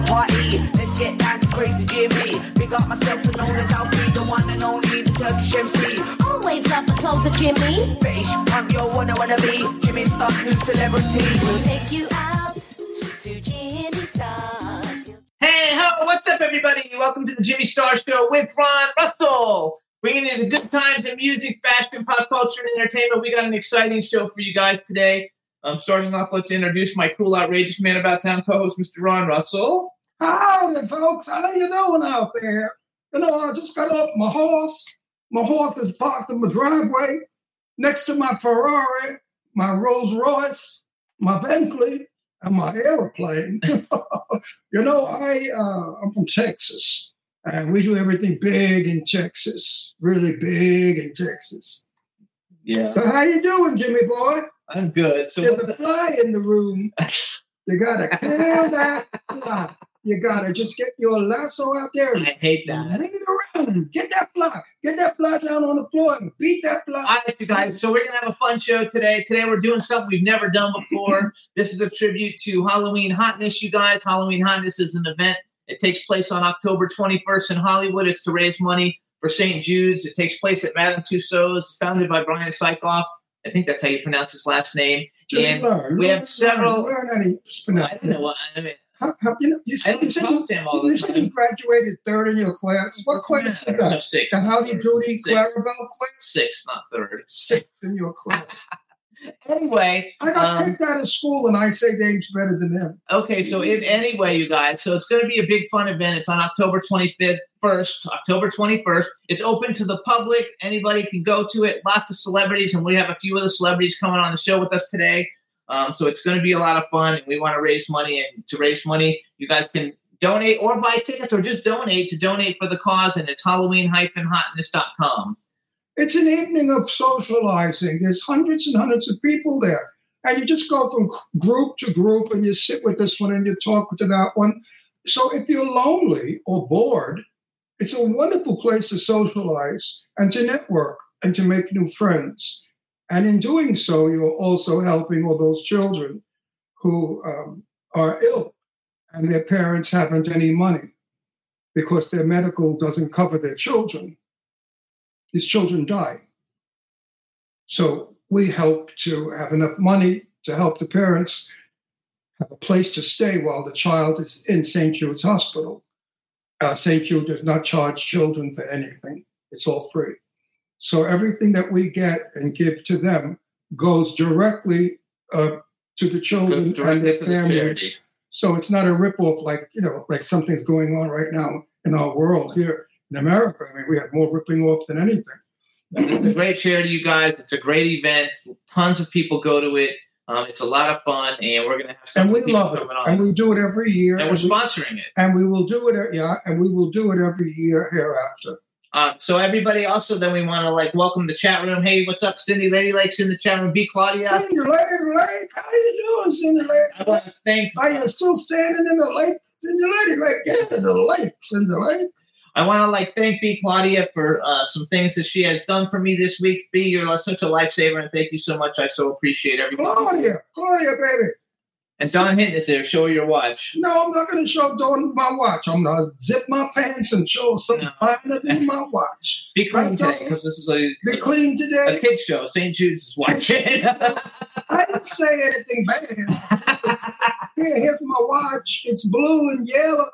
The party. Let's get down to crazy Jimmy. Big up myself, and known as Alfie, the one and only, the Turkish MC. Always love the clothes of Jimmy. British, I'm your one I wanna be. Jimmy Star, new celebrity. We'll take you out to Jimmy Stars. Hey, ho, what's up, everybody? Welcome to the Jimmy Star Show with Ron Russell. Bringing you the good times in music, fashion, pop culture, and entertainment. We got an exciting show for you guys today. Um, starting off, let's introduce my cool, outrageous man about town co-host, Mr. Ron Russell. Howdy, folks. How are you doing out there? You know, I just got up my horse. My horse is parked in my driveway next to my Ferrari, my Rolls Royce, my Bentley, and my airplane. you know, I uh, I'm from Texas, and we do everything big in Texas, really big in Texas. Yeah, So how you doing, Jimmy boy? I'm good. So, There's a fly in the room. You gotta kill that fly. You gotta just get your lasso out there I hate that. Bring it around and get that fly. Get that fly down on the floor and beat that fly. All right, you guys. So we're gonna have a fun show today. Today we're doing something we've never done before. this is a tribute to Halloween Hotness, you guys. Halloween Hotness is an event. It takes place on October 21st in Hollywood. It's to raise money for St. Jude's. It takes place at Madame Tussauds, founded by Brian Sykoff. I think that's how you pronounce his last name. And learn. we Learn, have several- Learn, how to I don't know what I mean. How, how, you know, you, I you said you, him all you said you graduated third in your class. What class you No, six. The Howdy Doody. Clarabelle class? Six, not third. Six in your class. Anyway, I got um, picked out of school and I say names better than them. Okay, so in anyway, you guys, so it's going to be a big fun event. It's on October 25th, first, October 21st. It's open to the public. Anybody can go to it. Lots of celebrities, and we have a few of the celebrities coming on the show with us today. Um, so it's going to be a lot of fun, and we want to raise money. And to raise money, you guys can donate or buy tickets or just donate to donate for the cause. And it's Halloween-hotness.com. It's an evening of socializing. There's hundreds and hundreds of people there. And you just go from group to group and you sit with this one and you talk to that one. So if you're lonely or bored, it's a wonderful place to socialize and to network and to make new friends. And in doing so, you're also helping all those children who um, are ill and their parents haven't any money because their medical doesn't cover their children these children die. So we help to have enough money to help the parents have a place to stay while the child is in St. Jude's Hospital. Uh, St. Jude does not charge children for anything, it's all free. So everything that we get and give to them goes directly uh, to the children and their to the families. So it's not a ripoff like, you know, like something's going on right now in our world here in America. I mean, we have more ripping off than anything. It's a great charity, you guys. It's a great event. Tons of people go to it. Um, it's a lot of fun, and we're going to have some And we love it. on. And we do it every year. and we're we, sponsoring it. and we will do it, yeah, and we will do it every year hereafter. Um, so everybody, also, then we want to like welcome the chat room. Hey, what's up, Cindy Lady Lakes in the chat room? B Claudia. Cindy Lady Lake, how you doing, Cindy Lake? I want to thank. Are you still standing in the lake? Cindy Lady Lake, get into the lake, Cindy Lake. I want to like thank B Claudia for uh, some things that she has done for me this week. B, you're such a lifesaver, and thank you so much. I so appreciate everything. Claudia, Claudia, baby. And Don Hinton is there. Show her your watch. No, I'm not going to show Don my watch. I'm going to zip my pants and show something No. than my watch. Be clean Right, today because this is a, Be clean today. a kid show. St. Jude's is watching. I didn't say anything bad. Here, here's my watch. It's blue and yellow,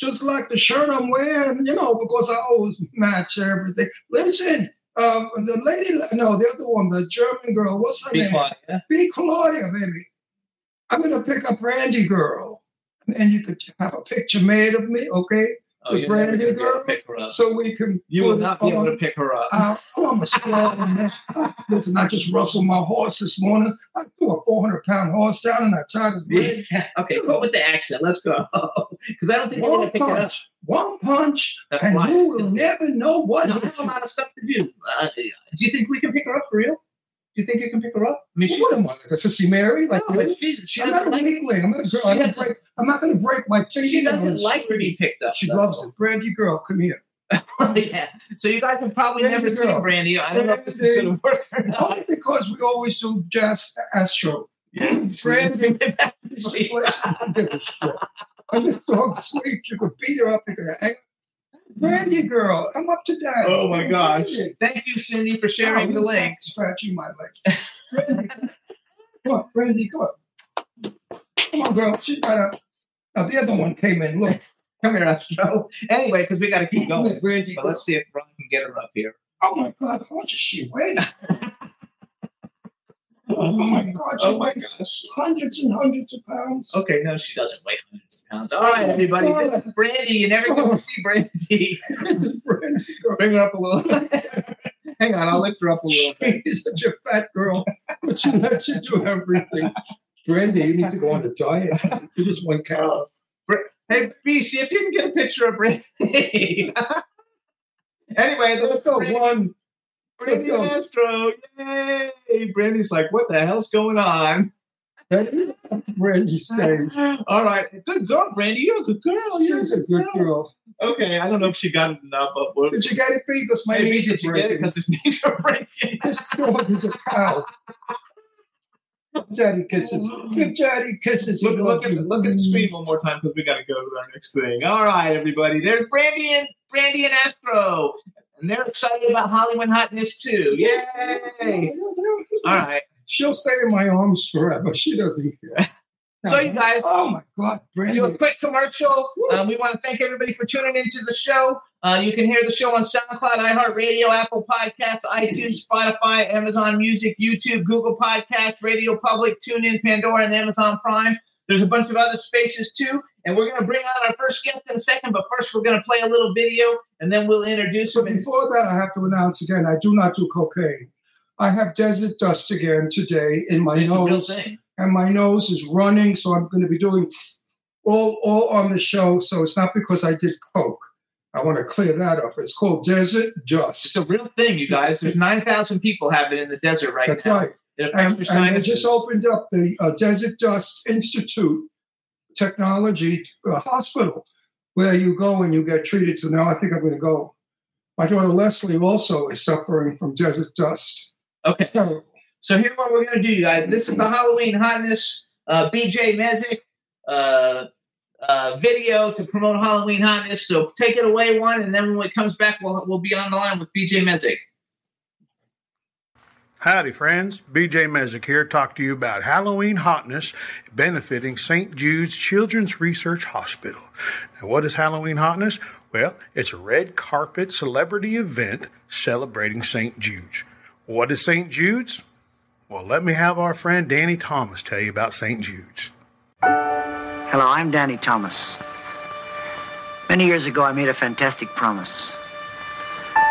just like the shirt I'm wearing, you know, because I always match everything. Listen, um, the lady, no, the other one, the German girl, what's her B name? Claudia. B. Claudia, baby. I'm gonna pick up Brandy girl, and you could have a picture made of me, okay? Oh, The you're never Brandy gonna to girl? pick her up. So we can. You will not be able to pick her up. Uh, I'm a strong man. Listen, I just rustled my horse this morning. I threw a 400 pound horse down and I tied his leg. Yeah. Okay, go with the accent. Let's go. Because I don't think you're gonna pick it up. one punch, That's and right. you will never know what No, I have a lot of stuff to do. Uh, do you think we can pick her up for real? Do you think you can pick her up? I mean, she, I, like a sissy Mary? Like no, she, she I'm not like. weakling. I'm, gonna, She I'm, gonna break, I'm not going to break my She doesn't like to be picked up. She though. loves it. Brandy girl, come here. yeah. So you guys have probably Brandy never girl. seen Brandy. I don't know if this is going to work or not. Only because we always do jazz astro. Brandy. I give a shit. I just to sleep. You could beat her up. You could hang. Brandy girl, come up to dad. oh my gosh! Thank you, Cindy, for sharing the link. Scratching my legs. Brandy, come on, Brandy, come on. Come on, girl. She's got a. Now the other one came in. Look, Come here, Astro. Anyway, because we got to keep going. Brandy. But let's see if Ron can get her up here. Oh my God, how much does she weigh? Oh, oh my God, she Oh my weighs gosh. hundreds and hundreds of pounds. Okay, no, she doesn't weigh hundreds of pounds. All right, oh everybody. This is Brandy. You never get to oh. see Brandy. Brandy girl. Bring her up a little. Hang on, I'll lift her up a little. She's such a fat girl, but she lets you do everything. Brandy, you need to go on a diet. You just one cow. Hey, B, see if you can get a picture of Brandy. anyway, Let's there's go one. Brandy and Astro. Yay! Brandy's like, what the hell's going on? Brandy stays. All right, good girl, Brandy. You're a good girl. You're She's a good girl. Okay, I don't know if she got it enough, but what, Did you get it? Because my maybe knees are did you get it breaking. because his knees are breaking? This dog is a cow. Daddy kisses. Give Daddy kisses. Look, look at the, look at the screen one more time because we got to go to our next thing. All right, everybody. There's Brandy and Brandy and Astro, and they're excited about Hollywood hotness too. Yay! All right. She'll stay in my arms forever. She doesn't care. So you guys, Oh my God, do a quick commercial. Um, we want to thank everybody for tuning into the show. Uh, you can hear the show on SoundCloud, iHeartRadio, Apple Podcasts, iTunes, Spotify, Amazon Music, YouTube, Google Podcasts, Radio Public, TuneIn, Pandora, and Amazon Prime. There's a bunch of other spaces too. And we're going to bring out our first guest in a second, but first we're going to play a little video and then we'll introduce So him. And before that, I have to announce again, I do not do cocaine. I have desert dust again today in my it's nose, and my nose is running. So I'm going to be doing all all on the show. So it's not because I did coke. I want to clear that up. It's called desert dust. It's a real thing, you guys. There's 9,000 people have it in the desert right That's now. right. It affects And, your and they just opened up the uh, Desert Dust Institute Technology uh, Hospital, where you go and you get treated. So now I think I'm going to go. My daughter Leslie also is suffering from desert dust. Okay. So here's what we're gonna do, you guys. This is the Halloween hotness uh, BJ Mezek uh, uh, video to promote Halloween hotness. So take it away, one, and then when it comes back, we'll we'll be on the line with BJ Mezek. Howdy, friends. BJ Mezek here, talk to you about Halloween hotness benefiting St. Jude's Children's Research Hospital. Now, what is Halloween hotness? Well, it's a red carpet celebrity event celebrating St. Jude's. What is St. Jude's? Well, let me have our friend Danny Thomas tell you about St. Jude's. Hello, I'm Danny Thomas. Many years ago, I made a fantastic promise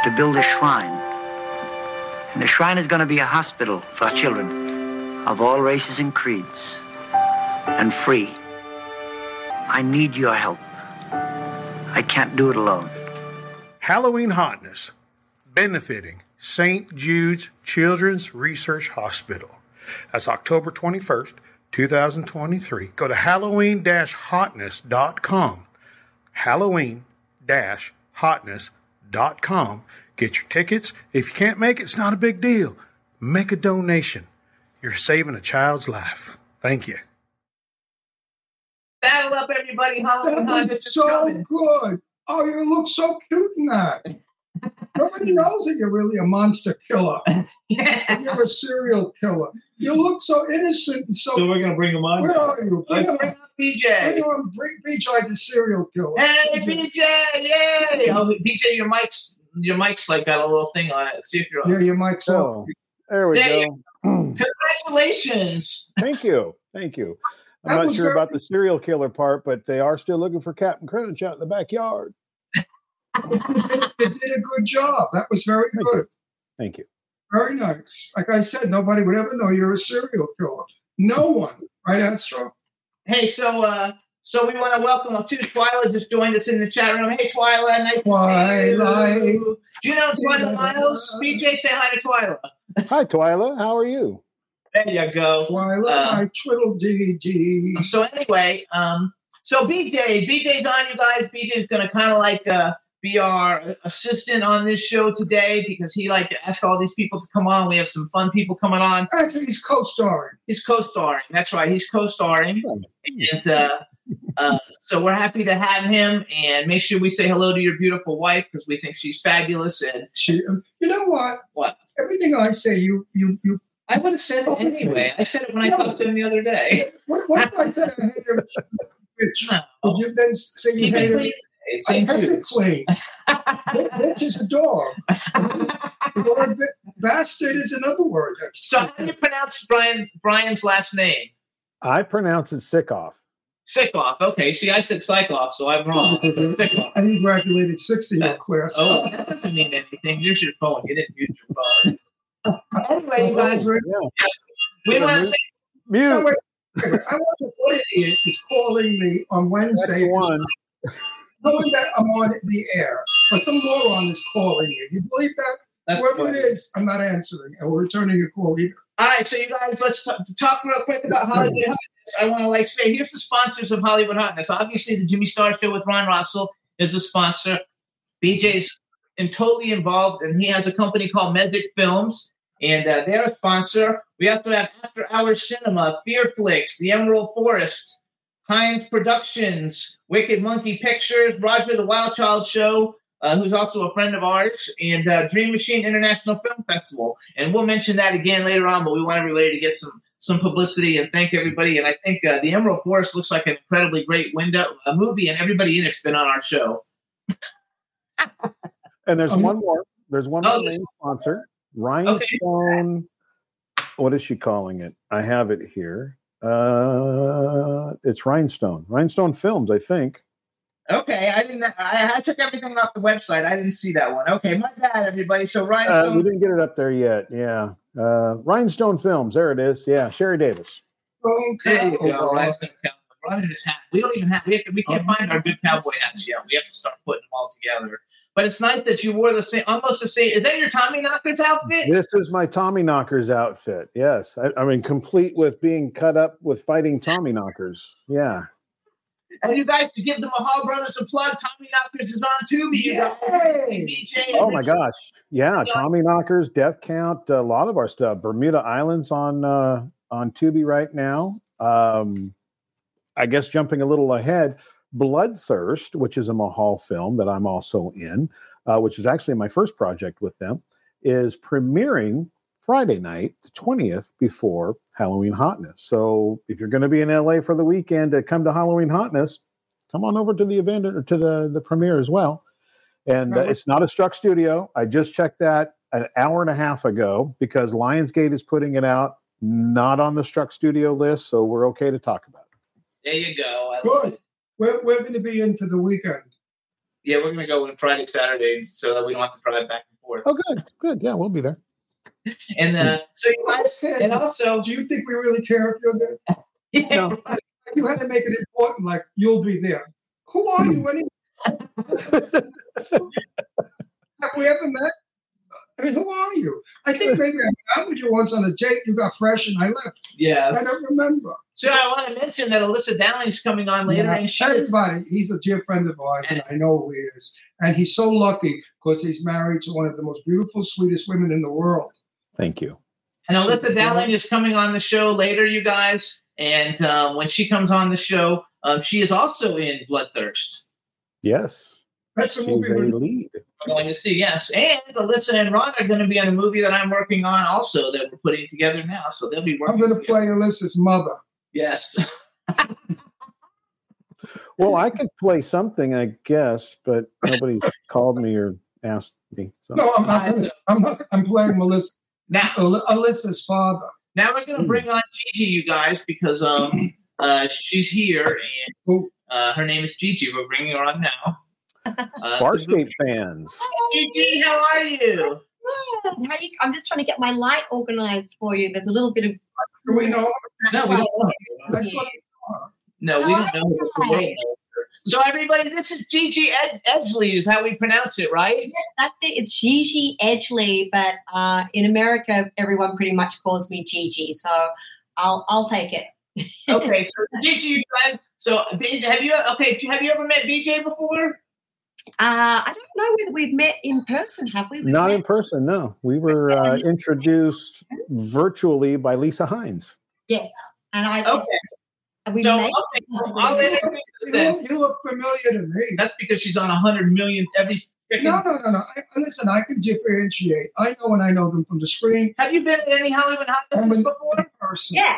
to build a shrine. And the shrine is going to be a hospital for children of all races and creeds, and free. I need your help. I can't do it alone. Halloween hotness benefiting St. Jude's Children's Research Hospital. That's October 21st, 2023. Go to halloween hotness.com. Halloween hotness.com. Get your tickets. If you can't make it, it's not a big deal. Make a donation. You're saving a child's life. Thank you. Saddle up, everybody! Halloween That hotness was is so coming. good. Oh, you look so cute in that. Nobody knows that you're really a monster killer. Yeah. You're a serial killer. You look so innocent and so. So we're gonna bring him on. where are you? Let's Bring bring on, up bring BJ. on, bring BJ the serial killer. Hey, BJ! Yay! Oh, BJ, your mic's your mic's like got a little thing on it. See if you're on. Yeah, your mic's So off. there we There go. Congratulations! Thank you. Thank you. I'm not sure very- about the serial killer part, but they are still looking for Captain Crunch out in the backyard. you did, a good job. That was very Thank good. Thank you. Very nice. Like I said, nobody would ever know you're a serial killer. No one, right, Astro? Hey, so uh, so we want to welcome up to Twyla just joined us in the chat room. Hey, Twyla, nice to you. Do you know Twyla Miles? BJ, say hi to Twyla. Hi, Twyla. How are you? There you go. Twilight, Uh, I twiddle dee dee. So anyway, um, so BJ, BJ's on you guys. BJ's gonna kind of like uh, be our assistant on this show today because he like asked all these people to come on. We have some fun people coming on. Actually, he's co-starring. He's co-starring. That's right. He's co-starring, and uh, uh, so we're happy to have him. And make sure we say hello to your beautiful wife because we think she's fabulous. And She, you know what? what Everything I say, you, you, you. I would have said it anyway. I said it when I talked to him the other day. What, what if I said I hate her? Bitch. No. Would you then say you Keep hate it her? clean. I seems kept clean. Bitch is a dog. The word bastard is another word. So how do you pronounce Brian Brian's last name? I pronounce it sick off. Sickoff. Okay. See, I said Psychoff, so I'm wrong. Mm-hmm. Sickoff. and he graduated 60 in your class. Oh, that doesn't mean anything. Use your phone. You didn't use your phone. anyway, you guys, Yeah. we want to thank No, Mute. wait, wait, I wonder what idiot is calling me on That's Wednesday, one. knowing that I'm on the air, but some moron is calling me. You believe that? That's Whoever funny. it is, I'm not answering or returning a call either. All right, so you guys, let's t- talk real quick about holiday. Hotness. I want to like say, here's the sponsors of Hollywood Hotness. Obviously, the Jimmy Star Show with Ron Russell is a sponsor. BJ's in totally involved, and he has a company called Magic Films, and uh, they're a sponsor. We also have After Hours Cinema, Fear Flicks, The Emerald Forest, Heinz Productions, Wicked Monkey Pictures, Roger the Wild Child Show, uh, who's also a friend of ours, and uh, Dream Machine International Film Festival. And we'll mention that again later on, but we want everybody to get some some publicity and thank everybody. And I think uh, the Emerald Forest looks like an incredibly great window, a movie, and everybody in it's been on our show. And there's Um, one more. There's one Oh, more main sponsor. Rhinestone. What is she calling it? I have it here. Uh, it's Rhinestone. Rhinestone Films, I think. Okay, I didn't. I, I took everything off the website. I didn't see that one. Okay, my bad, everybody. So Ryan Uh, we didn't get it up there yet. Yeah. Uh, Rhinestone Films. There it is. Yeah. Sherry Davis. Okay. go. Rhinestone Cowboy. Ron his hat. We don't even have. We have to, we can't find our good cowboy hats yet. We have to start putting them all together. But it's nice that you wore the same, almost the same. Is that your Tommy Knockers outfit? This is my Tommy Knockers outfit. Yes. I, I mean, complete with being cut up with fighting Tommy Knockers. Yeah. And you guys, to give the Mahal Brothers a plug, Tommy Knockers is on Tubi. You guys. BJ. Oh my Richard. gosh. Yeah. Tommy Knockers, Death Count, a lot of our stuff. Bermuda Islands on uh, on Tubi right now. Um, I guess jumping a little ahead, Bloodthirst, which is a Mahal film that I'm also in, uh, which is actually my first project with them, is premiering Friday night, the 20th, before Halloween Hotness. So if you're going to be in LA for the weekend to come to Halloween Hotness, come on over to the event or to the, the premiere as well. And uh, it's not a struck studio. I just checked that an hour and a half ago because Lionsgate is putting it out, not on the struck studio list. So we're okay to talk about it. There you go. I love Good. it. We're, we're going to be in for the weekend. Yeah, we're gonna go on Friday, Saturday, so that we don't have to drive back and forth. Oh, good. Good. Yeah, we'll be there. And uh, so you guys, and also, Do you think we really care if you're there? No. You had to make it important, like you'll be there. Who are you anyway? Have we ever met? I mean, who are you? I think maybe I met with you once on a date. You got fresh and I left. yeah. I don't remember. So I want to mention that Elissa Dowling's coming on later, Yeah, and she everybody, he's a dear friend of ours, and I know who he is. And he's so lucky because he's married to one of the most beautiful, sweetest women in the world. Thank you. And Elissa Dowling is coming on the show later, you guys. And um, when she comes on the show, um, she is also in Bloodthirst. Yes. That's a movie. we're- lead. Going to see, yes. And Elissa and Ron are going to be on a movie that I'm working on also that we're putting together now. So they'll be working. I'm going to play Elissa's mother. Yes. Well, I could play something, I guess, but nobody called me or asked me. So. No, I'm not. I'm not. I'm playing Melissa, Now, Al- Elissa's father. now we're going to bring on Gigi, you guys, because um, Uh, she's here, and uh, her name is Gigi. We're bringing her on now. Uh, Farscape fans. Gigi, how are you? Good. How you, I'm just trying to get my light organized for you. There's a little bit of Do we know? No, we don't know. No, we don't know. Her. We don't know her. So everybody, this is Gigi Ed- Edgley is how we pronounce it, right? yes, that's it. It's Gigi Edgley, but uh, in America, everyone pretty much calls me Gigi, so I'll I'll take it. Okay, so Gigi, you guys. So have you? Okay, have you ever met BJ before? Uh, I don't know whether we've met in person, have we? We've Not met- in person, no. We were uh, introduced virtually by Lisa Hines. Yes, and I. Okay, We so met. okay, so I'll introduce this You look, you look familiar to me. That's because she's on a hundred million every. freaking- No, no, no, no. I, listen, I can differentiate. I know when I know them from the screen Have you been at any Hollywood and Hotness when before? in person. Yeah.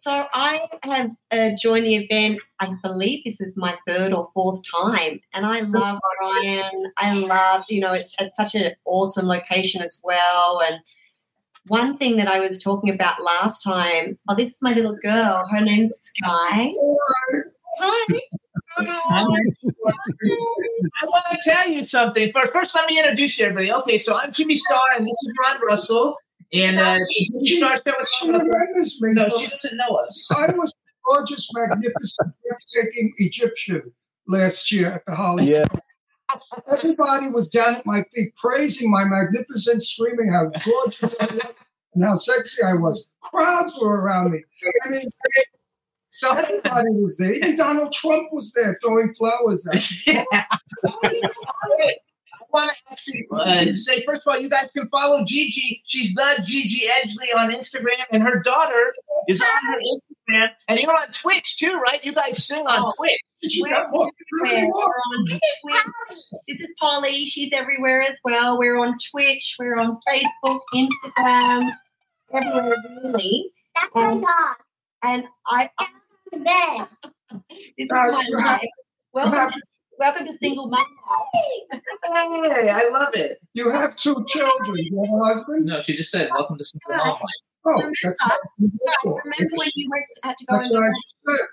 So I have uh, joined the event. I believe this is my third or fourth time, and I love Ryan. I love, you know, it's at such an awesome location as well. And one thing that I was talking about last time. Oh, this is my little girl. Her name's Sky. Hi. I want to tell you something. First, first, let me introduce you, everybody. Okay, so I'm Jimmy Star, and this is Ron Russell. And uh, Jimmy Star show She. No, she doesn't know us. I was the gorgeous, magnificent, breathtaking Egyptian last year at the Hollywood. Yeah. Everybody was down at my feet praising my magnificence, screaming how gorgeous I was and how sexy I was. Crowds were around me. I mean, So, everybody was there. Even Donald Trump was there throwing flowers at me. yeah. I want to actually uh, say, first of all, you guys can follow Gigi. She's the Gigi Edgley on Instagram, and her daughter is on her Instagram. And you're on Twitch too, right? You guys sing on Oh. Twitch. She's We're got more We're on Twitch. This is Polly. She's everywhere as well. We're on Twitch. We're on Facebook, Instagram, everywhere really. That's my Um, dog. And I, I The bed. this is my you life. Welcome to, welcome to single mom. Hey, I love it. You have two children. You have a husband? No, she just said, "Welcome to Single Mom Life." Oh, that's Remember when you went had to go in the.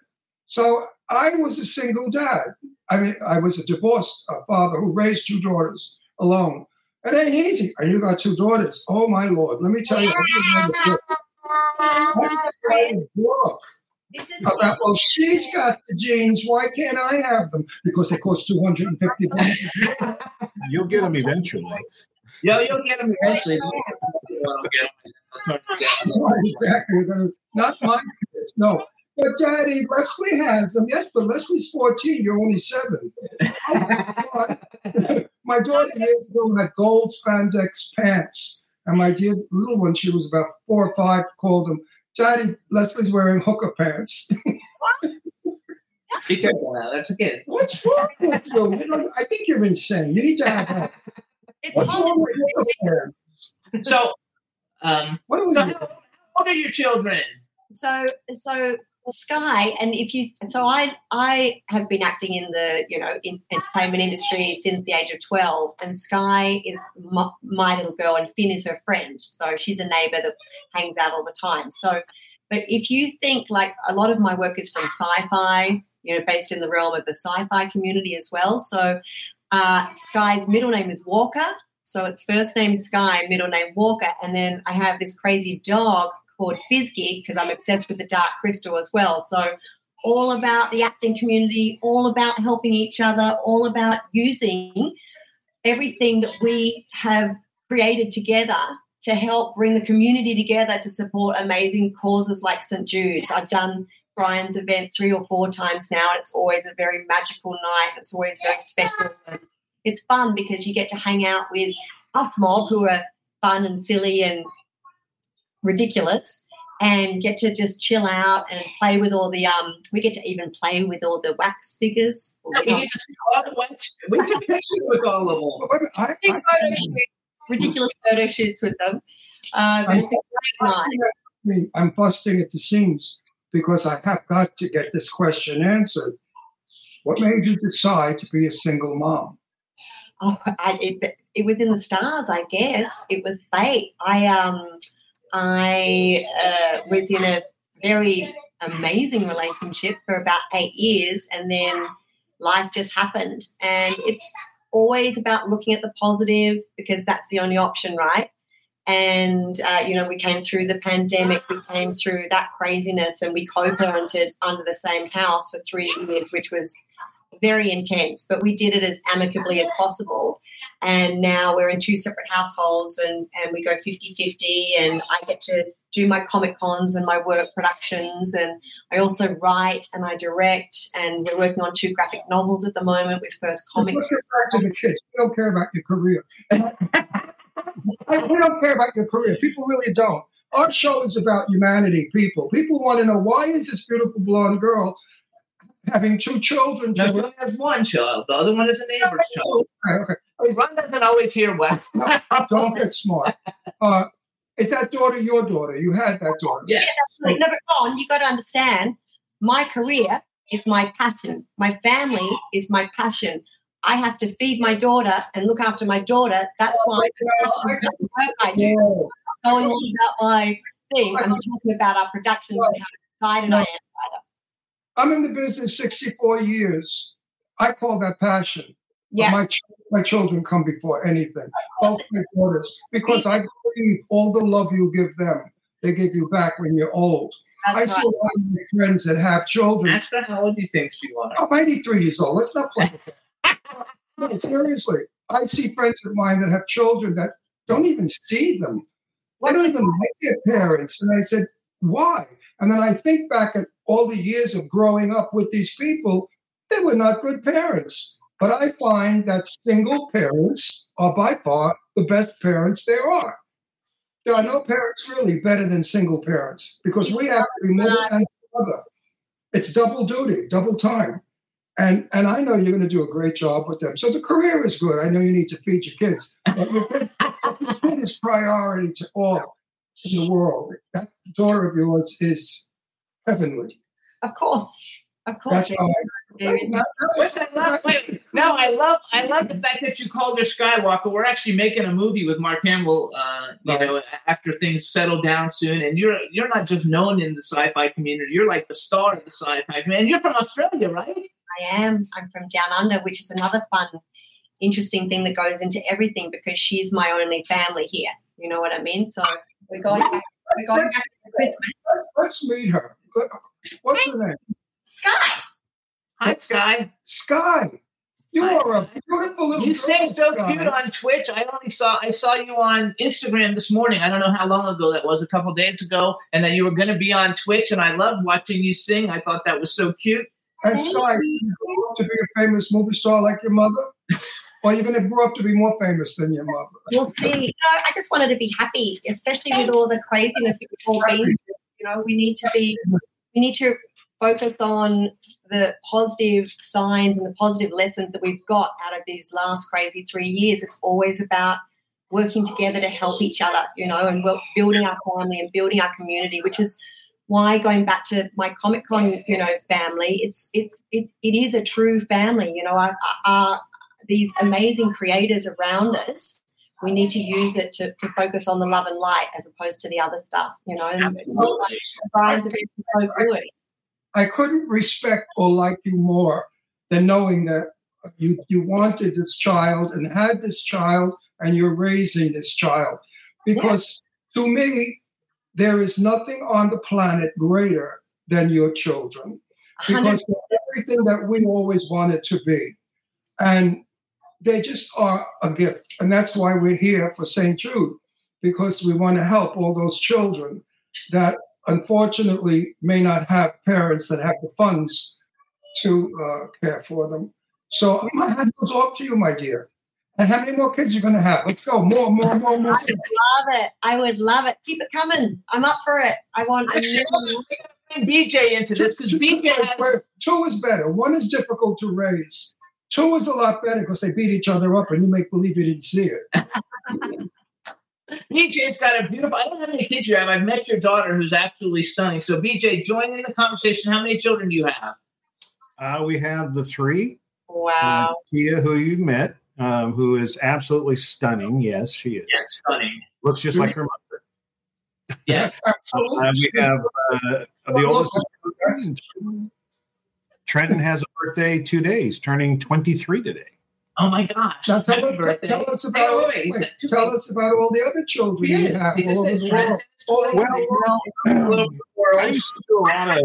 So I was a single dad. I mean, I was a divorced uh, father who raised two daughters alone. It ain't easy. And you got two daughters. Oh my lord! Let me tell you. I didn't know the- I book This is about well, she's got the genes. Why can't I have them? Because they cost two hundred and fifty bucks. You'll get them eventually. Yeah, you'll get them eventually. I'll get 'em. I'll turn. Right, exactly. You're gonna, not my kids. No. But Daddy, Leslie has them. Yes, but Leslie's 14. You're only seven. my daughter years ago had gold spandex pants. And my dear little one, she was about four or five, called them, Daddy, Leslie's wearing hooker pants. She took one out. That's okay. What's wrong with you? you know, I think you're insane. You need to have help. it's What's hard. wrong with hooker pants? So, um, What are we how, doing? how old are your children? so so sky and if you so i i have been acting in the you know in entertainment industry since the age of 12 and sky is my, my little girl and finn is her friend so she's a neighbor that hangs out all the time so but if you think like a lot of my work is from sci-fi you know based in the realm of the sci-fi community as well so uh, sky's middle name is walker so it's first name Sky, middle name Walker, and then I have this crazy dog called Fizzgig because I'm obsessed with the Dark Crystal as well. So all about the acting community, all about helping each other, all about using everything that we have created together to help bring the community together to support amazing causes like St. Jude's. I've done Brian's event three or four times now, and it's always a very magical night. It's always very special. And it's fun because you get to hang out with us mob who are fun and silly and ridiculous and get to just chill out and play with all the um we get to even play with all the wax figures We need to see all the ones. We took pictures with all of them. A minute, I, I, photo ridiculous photo shoots with them um, and it's a great night. busting at, I'm busting at the seams because I have got to get this question answered. What made you decide to be a single mom? Oh, I, it, it was in the stars, I guess. It was fate. I um, I uh, was in a very amazing relationship for about eight years, and then life just happened. And it's always about looking at the positive because that's the only option, right? And uh, you know, we came through the pandemic, we came through that craziness, and we co-parented under the same house for three years, which was very intense. But we did it as amicably as possible. And now we're in two separate households, and and we go 50-50, and I get to do my comic cons and my work productions, and I also write and I direct, and we're working on two graphic novels at the moment with first comics. Let's back to the kids. We don't care about your career. We don't care about your career. People really don't. Our show is about humanity, people. People want to know why is this beautiful blonde girl having two children? No, Just- one has one child. The other one is a neighbor's child. Okay, okay. Ron doesn't always hear well. Don't get smart. Uh, is that daughter your daughter? You had that daughter. yes. Absolutely. No, but Ron, you got to understand, my career is my passion. My family is my passion. I have to feed my daughter and look after my daughter. That's why I'm passionate work I do. No. Going on about my thing, I'm talking about our productions and how excited I am by them. I'm in the business 64 years. I call that passion. Yeah. My, ch- my children come before anything, both my daughters, because I believe all the love you give them, they give you back when you're old. I That's see a lot of my friends that have children. Ask her how old you think she was. I'm 83 years old. Let's not play with that. No, seriously. I see friends of mine that have children that don't even see them. They don't even like their parents. And I said, why? And then I think back at all the years of growing up with these people, they were not good parents. But I find that single parents are by far the best parents there are. There are no parents really better than single parents because we have to be mother and father. It's double duty, double time. And and I know you're going to do a great job with them. So the career is good. I know you need to feed your kids. But your kid, is priority to all in the world. That daughter of yours is heavenly. Of course. Of course. That's how I. There is- Which I love. Wait, no, I love. I love the fact that you called her Skywalker. We're actually making a movie with Mark Hamill. Uh, you Right. know, after things settle down soon, and you're you're not just known in the sci-fi community. You're like the star of the sci-fi community. And you're from Australia, right? I am. I'm from Down Under, which is another fun, interesting thing that goes into everything because she's my only family here. You know what I mean? So we're going back, we're going back to Christmas. Let's, let's meet her. What's her name? Sky. Hi, Sky. Sky. You Hi. are a beautiful little You girl, sing so Sky. cute on Twitch. I only saw I saw you on Instagram this morning. I don't know how long ago that was, a couple days ago, and that you were going to be on Twitch. And I loved watching you sing. I thought that was so cute. And Sky, you to be a famous movie star like your mother? Or you're going to grow up to be more famous than your mother? We'll see. You know, I just wanted to be happy, especially with all the craziness that we've all been through. You know, we need to be, we need to focus on the positive signs and the positive lessons that we've got out of these last crazy three years. It's always about working together to help each other, you know, and building our family and building our community, which is why going back to my Comic Con, you know, family, it's it's it's it is a true family. You know, our, our, these amazing creators around us. We need to use it to, to focus on the love and light as opposed to the other stuff, you know. Absolutely. Brian's so good. I couldn't respect or like you more than knowing that you you wanted this child and had this child and you're raising this child. Because to me, there is nothing on the planet greater than your children. Because they're everything that we always wanted to be. And they just are a gift. And that's why we're here for St. Jude, because we want to help all those children that unfortunately may not have parents that have the funds to uh, care for them. So my hat goes off to you, my dear. And how many more kids are you going to have? Let's go. More, more, more, more. I would love it. I would love it. Keep it coming. I'm up for it. I want a new we gotta BJ into this because BJ has Two is better. One is difficult to raise. Two is a lot better because they beat each other up and you make believe you didn't see it. BJ's got a beautiful. I don't know how many kids you have. I've met your daughter, who's absolutely stunning. So BJ, join in the conversation. How many children do you have? Uh, we have the three. Wow. Uh, Kia, who you met, um, who is absolutely stunning. Yes, she is. Yes, stunning. Looks just like her mother. Yes. Uh, we have uh, the oldest, look, is, Trenton. Trenton has a birthday two days, turning 23 today. Oh my gosh! Now tell, Happy us- tell us about wait, wait, wait, wait, tell us about all the other children you have he just all over the world. All over Well, the world. know, All over the world. I used to do a lot of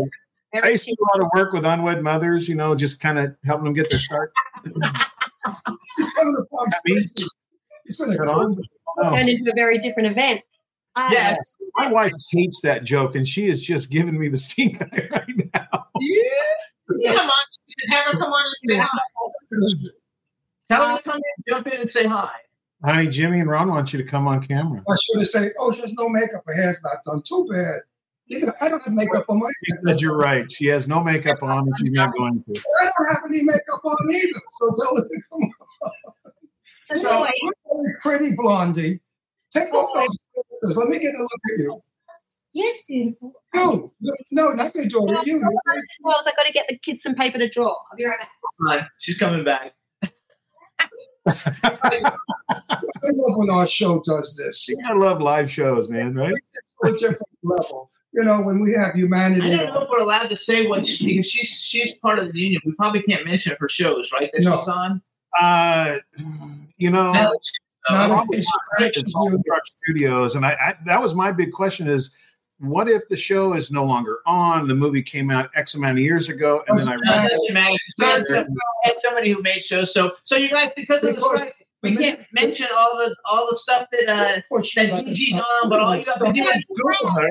I used to do a lot of work with unwed mothers, you know, just kind of helping them get their start. He's coming to Palm Springs. He's going to Get on. Oh, Turned into a very different event. Uh, Yes. my wife hates that joke, and she is just giving me the stink eye right now. Yeah. Come on. Have her come on and say hi. Tell her to come in, jump in, and say hi. Honey, Jimmy and Ron want you to come on camera. I should have said, "Oh, she has no makeup. Her hair's not done. Too bad. I don't have makeup on my She said you're right. She has no makeup on, and she's not going to. I don't have any makeup on either. So tell her to come on. So, So, anyway, pretty blondie. Take off those filters. Let me get a look at you. Yes, beautiful. No, no, not your daughter. No, You. no, I just was. I got to get the kids some paper to draw. I'll be right back. Hi. She's coming back. I love when our show does this. I love live shows, man. Right? It's a different level. You know, when we have humanity. I don't know if we're allowed to say what she, because she's she's part of the union. We probably can't mention her shows, right? That No. she's on. Uh, you know, No. Not if it's it's all Truck Studios, and I, I that was my big question: is what if the show is no longer on? The movie came out X amount of years ago, and then I No, it doesn't matter. We had some- we had somebody who made shows. So, so you guys, because of the strike, we can't mention all the all the stuff that uh, that Gigi's on. But all you have to do is Google her.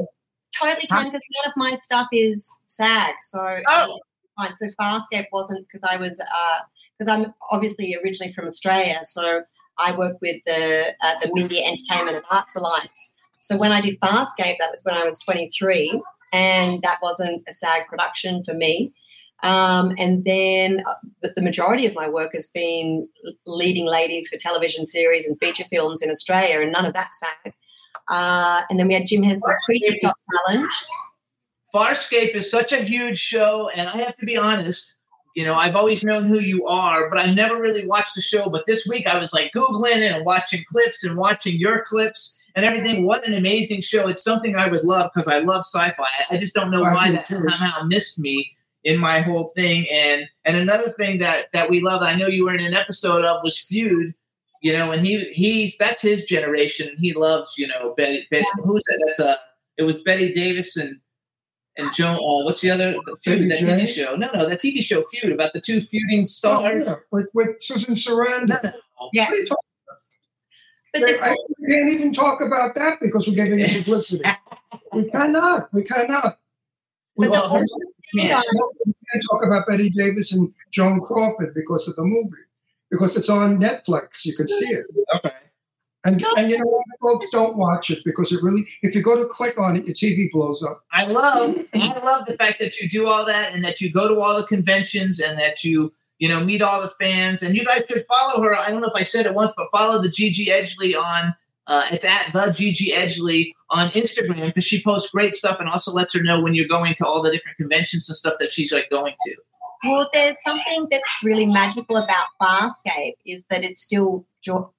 Totally can because a lot of my stuff is SAG. So Oh. fine. So Farscape wasn't because I was because I'm obviously originally from Australia. So I work with the uh, the Media Entertainment and Arts Alliance. So when I did Farscape, that was when I was 23, and that wasn't a SAG production for me. Um, and then, uh, but the majority of my work has been leading ladies for television series and feature films in Australia, and none of that SAG. Uh, and then we had Jim Henson's Creature Shop Challenge. Farscape is such a huge show, and I have to be honest. You know, I've always known who you are, but I never really watched the show. But this week, I was like googling and watching clips and watching your clips and everything. What an amazing show! It's something I would love because I love sci-fi. I- I just don't know why that too. somehow missed me in my whole thing. And and another thing that that we love, I know you were in an episode of, was Feud. You know, and he he's that's his generation. He loves you know Betty. Betty who's that? That's uh it was Bette Davis and and Joan. Uh, what's the other the feud? That TV show? No, no, that TV show Feud about the two feuding Oh, stars. yeah, with, with Susan Sarandon. No, no. Yeah, What are you talking but about? I, we can't even talk about that because we're giving it publicity. we cannot. We cannot. We, but the Well, whole yeah. guys, we can't talk about Bette Davis and Joan Crawford because of the movie. Because it's on Netflix, you can see it. Okay. And, and you know what, folks, don't watch it because it really, if you go to click on it, your TV blows up. I love I love the fact that you do all that and that you go to all the conventions and that you you know meet all the fans and you guys should follow her. I don't know if I said it once, but follow the Gigi Edgley on uh, it's at the Gigi Edgley on Instagram because she posts great stuff and also lets her know when you're going to all the different conventions and stuff that she's like going to. well, there's something that's really magical about Farscape is that it's still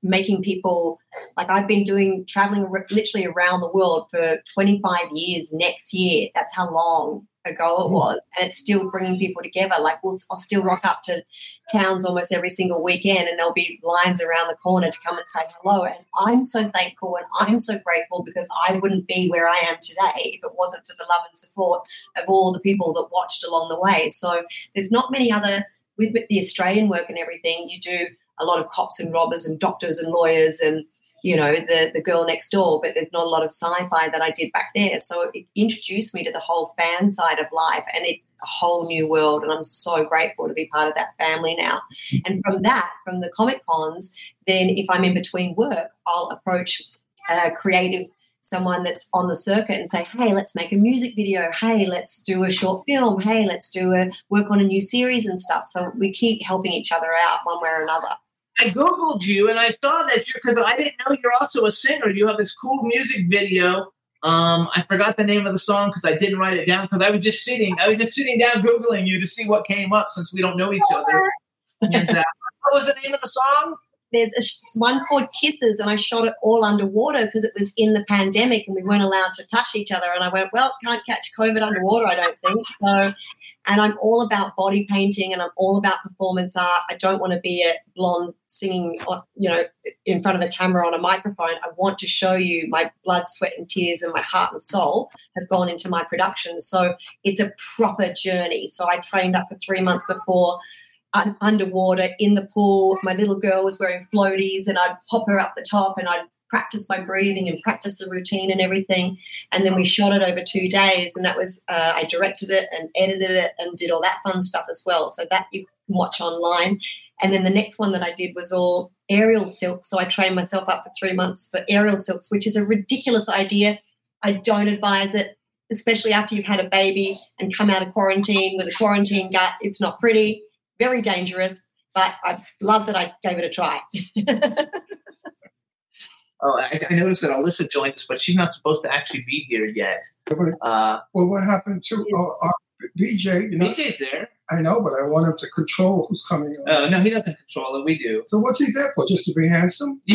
making people like I've been doing traveling literally around the world for 25 years next year. That's how long ago it mm. was, and it's still bringing people together. Like we'll, I'll still rock up to towns almost every single weekend, and there'll be lines around the corner to come and say hello. And I'm so thankful and I'm so grateful because I wouldn't be where I am today if it wasn't for the love and support of all the people that watched along the way. So there's not many other with the Australian work and everything. You do a lot of cops and robbers and doctors and lawyers and you know the the girl next door, but there's not a lot of sci-fi that I did back there. So it introduced me to the whole fan side of life, and it's a whole new world. And I'm so grateful to be part of that family now. Mm-hmm. And from that, from the comic cons, then if I'm in between work, I'll approach a creative someone that's on the circuit and say, hey, let's make a music video. Hey, let's do a short film. Hey, let's do a work on a new series and stuff. So we keep helping each other out one way or another. I googled you and I saw that you're because I didn't know you're also a singer. You have this cool music video. Um, I forgot the name of the song because I didn't write it down because I was just sitting. I was just sitting down googling you to see what came up since we don't know each other. And uh, what was the name of the song? there's a, one called Kisses, and I shot it all underwater because it was in the pandemic and we weren't allowed to touch each other. And I went, well, can't catch COVID underwater, I don't think. So, and I'm all about body painting and I'm all about performance art. I don't want to be a blonde singing, uh, you know, in front of a camera on a microphone. I want to show you my blood, sweat, and tears and my heart and soul have gone into my production. So it's a proper journey. So I trained up for three months before un- underwater in the pool. My little girl was wearing floaties, and I'd pop her up the top, and I'd practice my breathing and practice the routine and everything. And then we shot it over two days, and that was uh, I directed it and edited it and did all that fun stuff as well. So that you can watch online. And then the next one that I did was all aerial silk. So I trained myself up for three months for aerial silks, which is a ridiculous idea. I don't advise it, especially after you've had a baby and come out of quarantine with a quarantine gut. It's not pretty, very dangerous, but I love that I gave it a try. Oh, I, I noticed that Elissa joined us, but she's not supposed to actually be here yet. Uh, Well, what happened to uh, uh, BJ? You know, BJ's there. I know, but I want him to control who's coming on. Uh, no, he doesn't control it. We do. so what's he there for? Just to be handsome?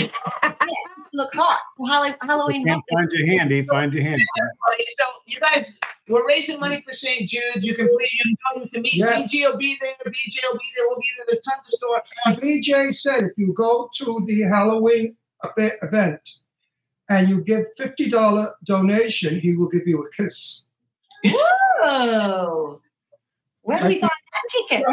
Look hot. Hall- Halloween. Can't find your handy. Find your handy. Right, So you guys, we're raising money for St. Jude's. You can please, you know, you can meet. Yeah. BJ will be there. BJ will be there. We'll be there. There's tons of stores. BJ said if you go to the Halloween eve- event and you give fifty dollar donation, he will give you a kiss. Whoa. Where do we buy that ticket?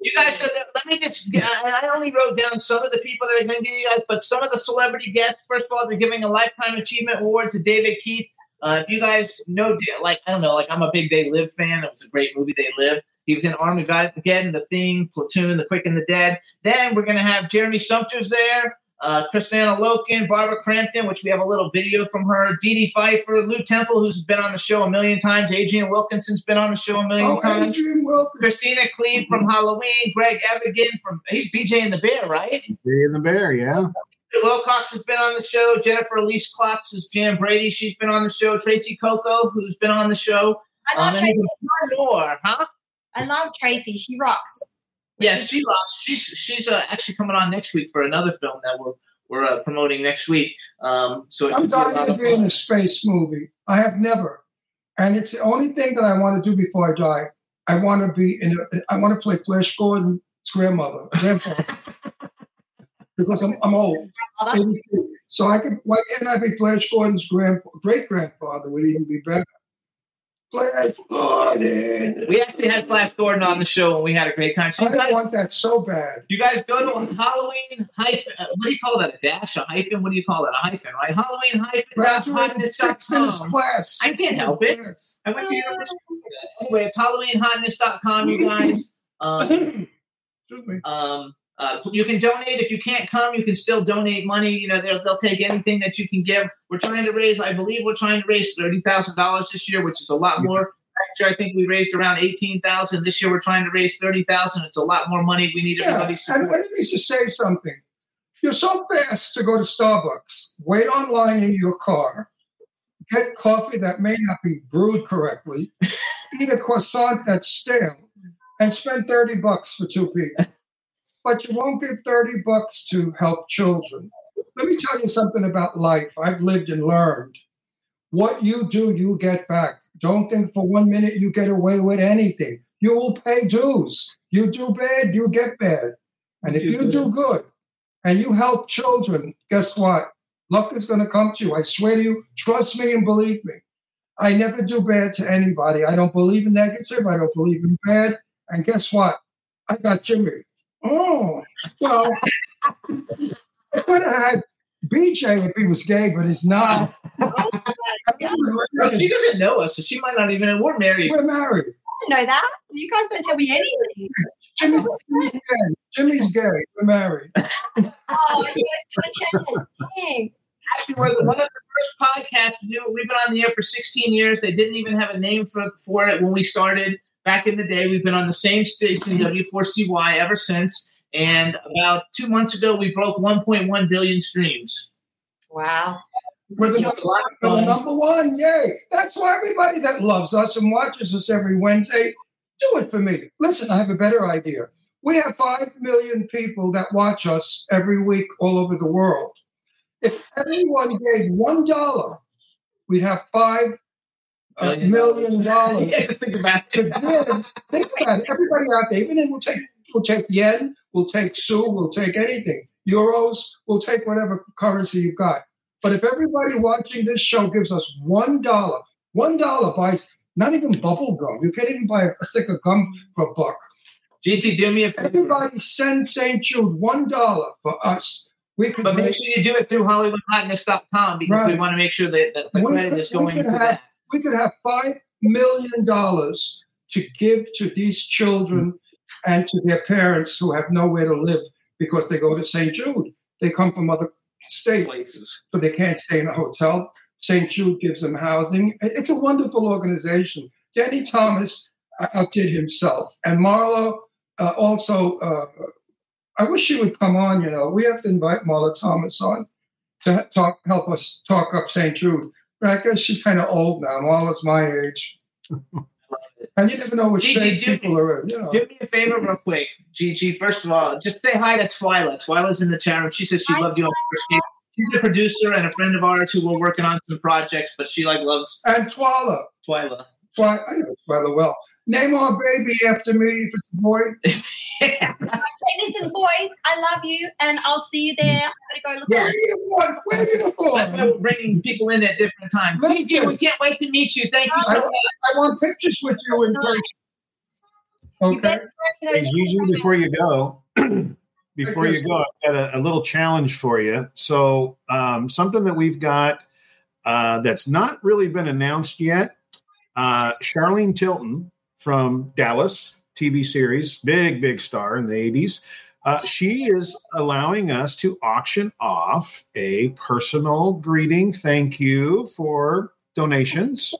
You guys said that. Let me just. And I only wrote down some of the people that are going to be you guys, but some of the celebrity guests. First of all, they're giving a lifetime achievement award to David Keith. Uh, if you guys know, like I don't know, like I'm a big They Live fan. It was a great movie, They Live. He was in Armageddon, The Thing, Platoon, The Quick and the Dead. Then we're going to have Jeremy Sumpter's there, uh, Kristanna Loken, Barbara Crampton, which we have a little video from her, Dee Dee Pfeiffer, Lew Temple, who's been on the show a million times, Adrienne Wilkinson's been on the show a million Oh, times. Adrian Wilkins. Kristina Klebe from Halloween, Greg Evigan from he's BJ and the Bear, right? BJ and the Bear, yeah. Wilcox has been on the show. Jennifer Elise Klotz is Jan Brady. She's been on the show. Tracy Coco, who's been on the show. I love Um, Tracy. there's more, huh? I love Tracy. She rocks. Yes, she lost. She's she's uh, actually coming on next week for another film that we're we're uh, promoting next week. Um, so I'm dying to be in a space movie. I have never, and it's the only thing that I want to do before I die. I want to be in. A, I want to play Flash Gordon's grandmother, grandfather, because I'm, I'm old, 82. So I could. Why can't I be Flash Gordon's grand great grandfather? Would even be better. Flash Gordon. We actually had Flash Gordon on the show and we had a great time. So I guys, want that so bad. you guys go to Halloween hyphen. uh, What do you call that? A dash? A hyphen? What do you call that? A hyphen, right? Halloween hyphen. Graduated sixth in his class. I can't help it. I went to university. Anyway, it's HalloweenHotness.com, you guys. Um, Excuse me. um, uh, you can donate if you can't come. You can still donate money. You know they'll, they'll take anything that you can give. We're trying to raise. I believe we're trying to raise thirty thousand dollars this year, which is a lot more. Last year, I think we raised around eighteen thousand. This year, we're trying to raise thirty thousand. It's a lot more money. We need Yeah, everybody's and let me just say something. You're so fast to go to Starbucks, wait online in your car, get coffee that may not be brewed correctly, eat a croissant that's stale, and spend 30 bucks for two people. But you won't give 30 bucks to help children. Let me tell you something about life. I've lived and learned. What you do, you get back. Don't think for one minute you get away with anything. You will pay dues. You do bad, you get bad. And if You you do do good and you help children, guess what? Luck is going to come to you. I swear to you, trust me and believe me. I never do bad to anybody. I don't believe in negative. I don't believe in bad. And guess what? I got Jimmy. Oh, well, I could have had BJ if he was gay, but he's not. Well, she doesn't know us, so she might not even. We're married. We're married. I didn't know that. You guys don't tell me anything. Jimmy's, Jimmy's gay. Jimmy's gay. We're married. Oh, you guys got a chance. Actually, we're one of the first podcasts to do. We've been on the air for 16 years. They didn't even have a name for, for it when we started back in the day. We've been on the same station, mm-hmm. W4CY, ever since. And about two months ago, we broke 1.1 billion streams. Wow. We're the, Yeah, it's a lot of we're the number one. Yay. That's why everybody that loves us and watches us every Wednesday, do it for me. Listen, I have a better idea. We have 5 million people that watch us every week all over the world. If everyone gave $1, we'd have $5 uh, million dollars. Yeah, think about to give. Think about it. Everybody out there, even if we'll take we'll take yen, we'll take sue, we'll take anything. Euros, we'll take whatever currency you've got. But if everybody watching this show gives us one dollar, one dollar buys not even bubble gum. You can't even buy a stick of gum for a buck. GT, do me a favor. Everybody send St. Jude one dollar for us. We could But make make, sure you do it through HollywoodHotness.com because we want to make sure that, that the credit is going to that. We could have five million dollars to give to these children and to their parents who have nowhere to live because they go to St. Jude. They come from other states, Places. so they can't stay in a hotel. St. Jude gives them housing. It's a wonderful organization. Danny Thomas outdid himself, and Marlo uh, also. Uh, I wish she would come on. You know, we have to invite Marlo Thomas on to talk, help us talk up St. Jude. But I guess she's kind of old now. Marlo's my age, and you never know what Gigi, shape do- people are in. You know, Do me a favor, real quick, Gigi. First of all, just say hi to Twyla. Twyla's in the chat room. She says she loved you on Farscape. She's a producer and a friend of ours who we're working on some projects, but she like loves and Twala. Twyla. Twy, I know Twyla well. Name our baby after me if it's a boy. Hey, listen, boys, I love you, and I'll see you there. I'm gonna go look Where at are you going? Where are you That's why we're bringing people in at different times. Gigi, we can't wait to meet you. Thank you so I, much. I want pictures with you in person. Okay. Hey, Gigi, before you go, before you go, I've got a, a little challenge for you. So, um, something that we've got uh, that's not really been announced yet. Uh, Charlene Tilton from Dallas TV series, big, big star in the 80s. Uh, she is allowing us to auction off a personal greeting. Thank you for donations.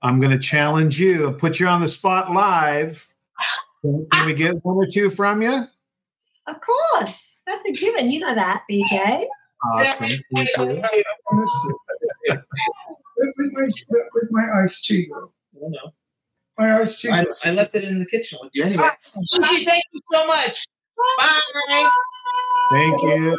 I'm going to challenge you and put you on the spot live. Can we get one or two from you? Of course, that's a given. You know that, BJ. Awesome. Thank you. With, with my, with my iced tea, though. I know. My iced tea. I, I left it in the kitchen with you anyway. Gigi, thank you so much. Bye. Thank you.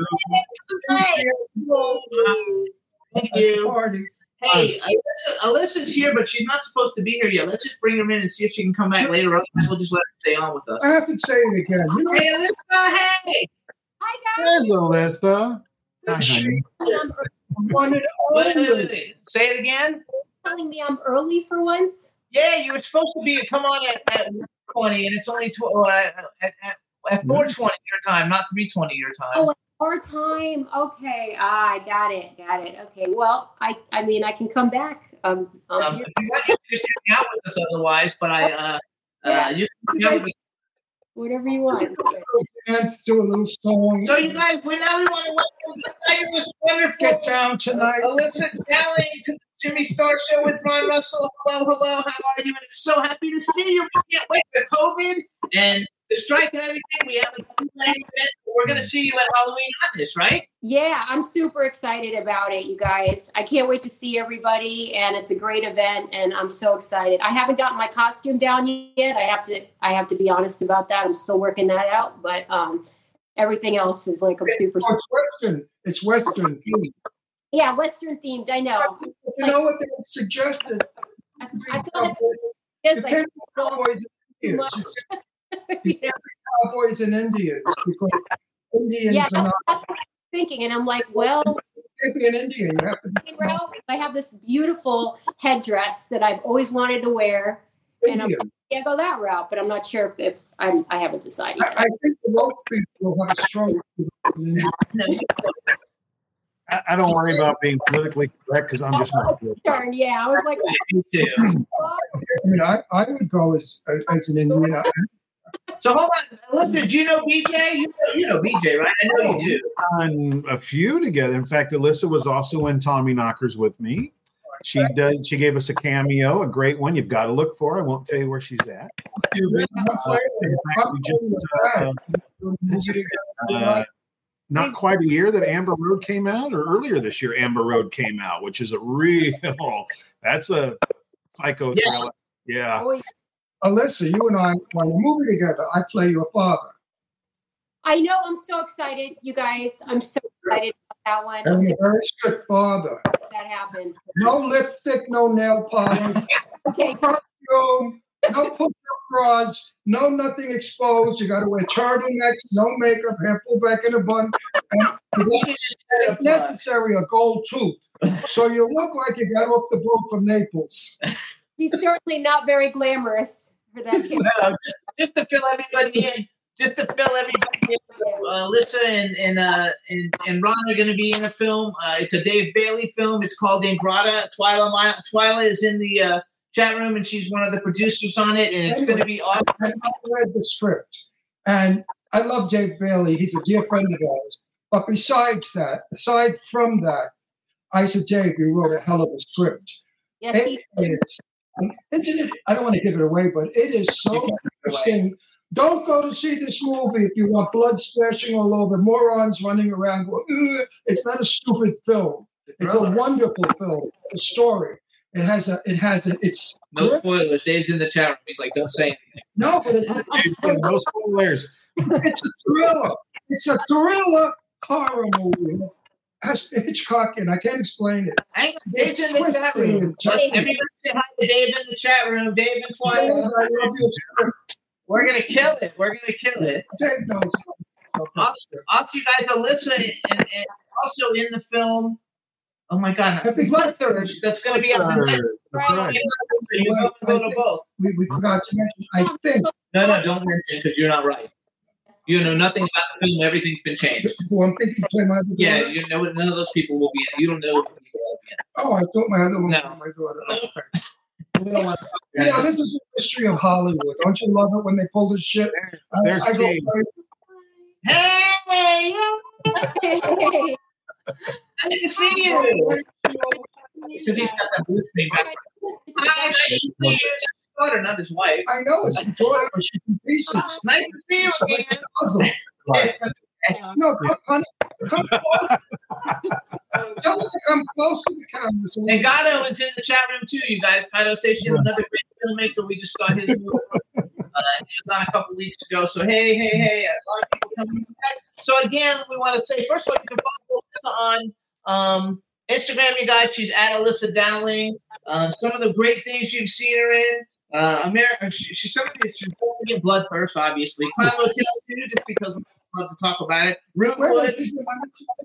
Thank you. Hey, Elissa, Elissa's here, but she's not supposed to be here yet. Let's just bring her in and see if she can come back later. Otherwise, we'll just let her stay on with us. I have to say it again. You know, Hey, Elissa, hey. Hi, guys. There's Elissa. Hi, honey. I'm one and Wait, wait, only. wait, wait. Say it again. telling me I'm early for once. Yeah, you were supposed to be come on at, at 20, and it's only tw- uh, at, at, at 420 your time, not 320 your time. Oh, our time. Okay, ah, I got it, got it. Okay, well, I, I mean, I can come back. Um, I'm Um, if you want, you can just hang out with us otherwise, but I, uh, uh, you can hang out with us. whatever you want. Do a little song. So, you guys, we now we want to welcome the fabulous, wonderful Get down tonight. Elissa Dowling to the Jimmy Star Show with Ron Russell. Hello, hello, how are you? And so happy to see you. We can't wait for COVID and the strike and everything. We have a few planned we're going to see you at Halloween Hotness, right? Yeah, I'm super excited about it, you guys. I can't wait to see everybody, and it's a great event, and I'm so excited. I haven't gotten my costume down yet. I have to, I have to be honest about that. I'm still working that out, but um, everything else is like super. Oh, it's Western. It's Western. themed. Yeah, Western themed. I know. You know what they suggested? I, I've done Yes, I cowboys and Indians. Cowboys and Indians because Indians yeah, are that's, that's what I'm thinking, and I'm like, well, You can't be an Indian. You have to be. I have this beautiful headdress that I've always wanted to wear, and I'm Indian. yeah, go that route. But I'm not sure if, if I'm, I haven't decided. I, Yet. I think the woke people have a strong. I, I don't worry about being politically correct because I'm just not oh, good. Darn, yeah, I was like, Me too. I mean, I, I would go as as an Indian. So hold on, Elissa, do you know BJ? You know, you know BJ, right? I know you do. On a few together. In fact, Elissa was also in Tommy Knockers with me. She does. She gave us a cameo, a great one. You've got to look for. I won't tell you where she's at. I'm playing- In fact, I'm we just, uh, flag. Is it, uh, not quite a year that Amber Road came out, or earlier this year, Amber Road came out, which is a real. That's a psycho Yes. thriller. Yeah. oh. Elissa, you and I, when we're moving together, I play your father. I know. I'm so excited, you guys. I'm so excited about that one. And I'm a very strict father. that happened. No lipstick, no nail polish, Okay. perfume, no push-up bras, no nothing exposed. You got to wear turtlenecks, no makeup, hair pulled back in a bun, and if necessary, a gold tooth. So you look like you got off the boat from Naples. He's certainly not very glamorous for that kid. No, just, just to fill everybody in, just to fill everybody in, uh, Elissa and and, uh, and and Ron are going to be in a film. Uh, it's a Dave Bailey film. It's called Ingrata. Twyla, My- Twyla is in the uh, chat room, and she's one of the producers on it, and it's going to be awesome. And I read the script, and I love Dave Bailey. He's a dear friend of ours. But besides that, aside from that, I said, Dave, you wrote a hell of a script. Yes, It he is. isn't I don't want to give it away, but it is so interesting. Don't go to see this movie if you want blood splashing all over, morons running around. Going, it's not a stupid film. It's a wonderful film. The story. It has a. It has a. It's No spoilers. Dave's in the chat room. He's like, don't say anything. no, but it, no spoilers. it's a thriller. It's a thriller horror movie. Has Hitchcock, and I can't explain it. Hang on, Dave's in the chat room. Twisted. Everybody say hi to Dave in the chat room. Dave and Dave, Twyla. I love you. We're gonna kill it. We're gonna kill it. Dave knows. Also, also you guys, Elissa, and, and also in the film. Oh my God, Bloodthirst. That's gonna be on the next. Right. You have go to both. We, we forgot to mention. I think. No, no, don't mention because you're not right. You know nothing about the film. Everything's been changed. Who I'm thinking play my other Yeah, daughter. you know none of those people will be. in. You don't know. who will be in. Oh, I thought my other one No. was my daughter. No. Okay. We don't want to talk You about know, this is the history of Hollywood. Don't you love it when they pull this shit? I- There's I go, Kate. Hey, Hey, nice to see you. Because he's got that blue screen back. Hi, nice to see you. Daughter, not his wife. I know it's your daughter, but she's in pieces. Nice to see you She's like again. a. No, come, honey, come close. Tell her to come close to the camera. So we- And Gato is in the chat room too, you guys. Gato Station, another great filmmaker. We just saw his movie. Uh, he was on a couple weeks ago. So hey, hey, hey, a lot of people coming. So again, we want to say first of all, you can follow Elissa on um, Instagram, you guys. She's at Elissa Dowling. Um, some of the great things you've seen her in. Uh, America, she, she's somebody that's she's in Bloodthirst, obviously. Crime Hotel too, just because I love to talk about it. Where was Rootwood, she?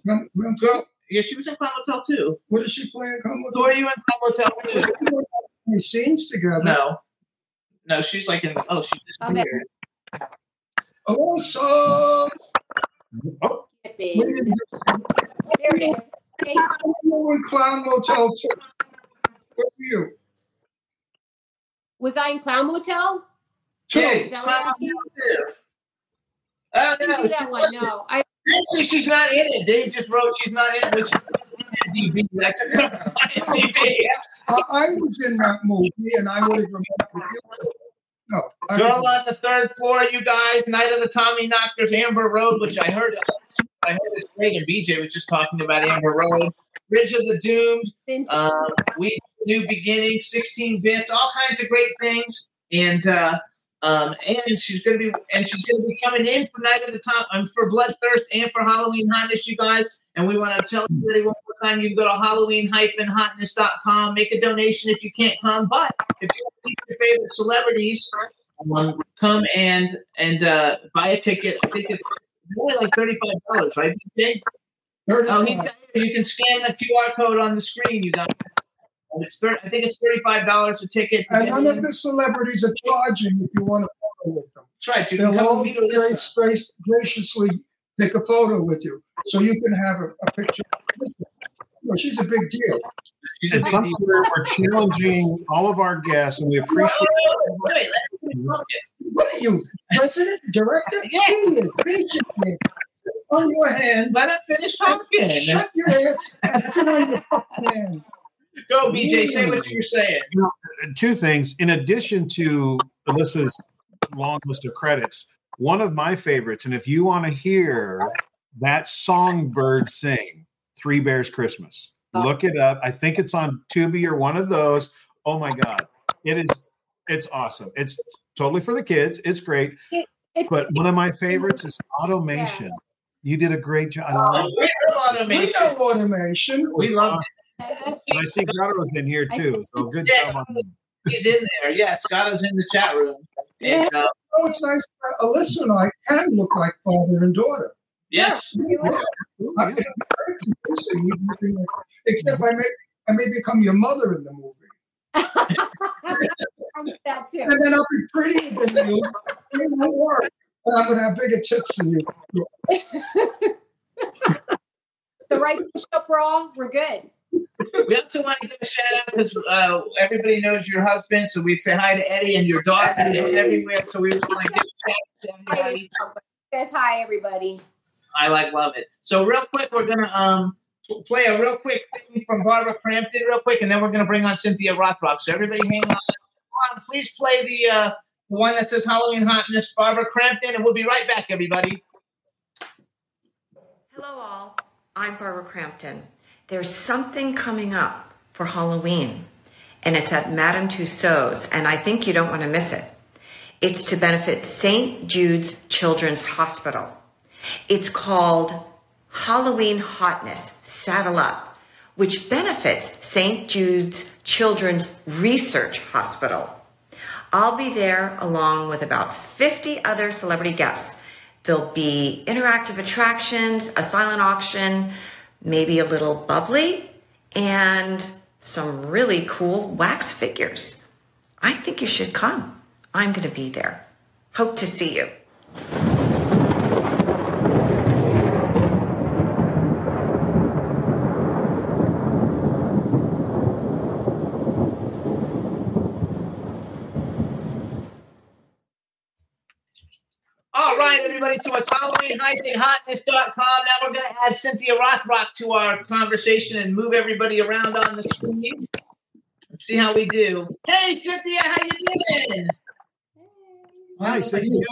Come- come- girl, yeah, she was in Crime Hotel too. did she playing? Come Who are you in Crime Hotel too? Any scenes together? No. No, she's like in the, oh, she's just Okay. here. Elissa! Oh, We didn't There it is. Hey, in Clown Motel too. Where were you? was I in Clown Motel? Yeah, Is that what Clown you're asking? Hotel too. Oh, I didn't no, do that one. Wasn't. No, I Actually, she's not in it. Dave just wrote she's not in it, which is DB. That's DB. I, I was in that movie, and I would have remembered you. No, I Girl on the third floor, you guys. Night of the Tommy Knockers, Amber Road, which I heard. I heard it's great, and BJ was just talking about Amber Road. Bridge of the Doomed. didn't. um, we new beginnings, 16 bits, all kinds of great things, and uh, um, and she's gonna be and she's gonna be coming in for night at the top um, for Bloodthirst and for Halloween Hotness, you guys. And we want to tell everybody one more time: you can go to Halloween-hotness.com, make a donation if you can't come, but if you want to keep your favorite celebrities, um, come and and uh, buy a ticket. I think it's only like thirty-five dollars, right? Oh, he's got, you can scan the QR code on the screen. You got. And it's thir- I think it's thirty-five dollars a ticket. To And get none in. of the celebrities are charging if you want to photo with them. That's right. You They'll come all grace, grace, graciously take a photo with you, so you can have a, a picture. Well, she's a big deal. She's a it's something where we're challenging all of our guests, and we appreciate. Wait, wait, wait, let me. What are you, president, director? Yeah. He. On your hands. Let him finish talking. Shut your ass and sit on your fucking hand. Go, BJ. Say what you're saying. two things. In addition to Elissa's long list of credits, one of my favorites, and if you want to hear that songbird sing, Three Bears Christmas, oh. look it up. I think it's on Tubi or one of those. Oh my God. It is, it's awesome. It's totally for the kids. It's great. It's But one of my favorites is automation. You did a great job. I Oh, love we love We automation. know automation. We love And I see Garo's in here too. So good Yeah. job on. He's in there. Yeah, Scott is in the chat room. And, uh, Oh, it's nice. that Elissa and I can look like father and daughter. yes. I- it's very convincing. You- you can, like- Except I may, I may become your mother in the movie. That too. And then I'll be prettier than you. It won't work. And I'm going to have bigger tits than you. The right push-up bra, we're good. We also want to give a shout out because uh, everybody knows your husband, so we say hi to Eddie and your daughter is everywhere. So we just want to give a shout out to everybody. Says hi, everybody. I like love it. So real quick, we're gonna um play a real quick thing from Barbara Crampton, real quick, and then we're gonna bring on Cynthia Rothrock. So everybody, hang on. on please play the uh, the one that says Halloween Hotness, Barbara Crampton, and we'll be right back, everybody. Hello, all. I'm Barbara Crampton. There's something coming up for Halloween, and it's at Madame Tussauds, and I think you don't want to miss it. It's to benefit St. Jude's Children's Hospital. It's called Halloween Hotness Saddle Up, which benefits St. Jude's Children's Research Hospital. I'll be there along with about 50 other celebrity guests. There'll be interactive attractions, a silent auction, maybe a little bubbly, and some really cool wax figures. I think you should come. I'm going to be there. Hope to see you. All right, everybody. So it's HalloweenHotness.com. Now we're gonna add Cynthia Rothrock to our conversation and move everybody around on the screen. Let's see how we do. Hey, Cynthia, how you doing? Hi, Cynthia.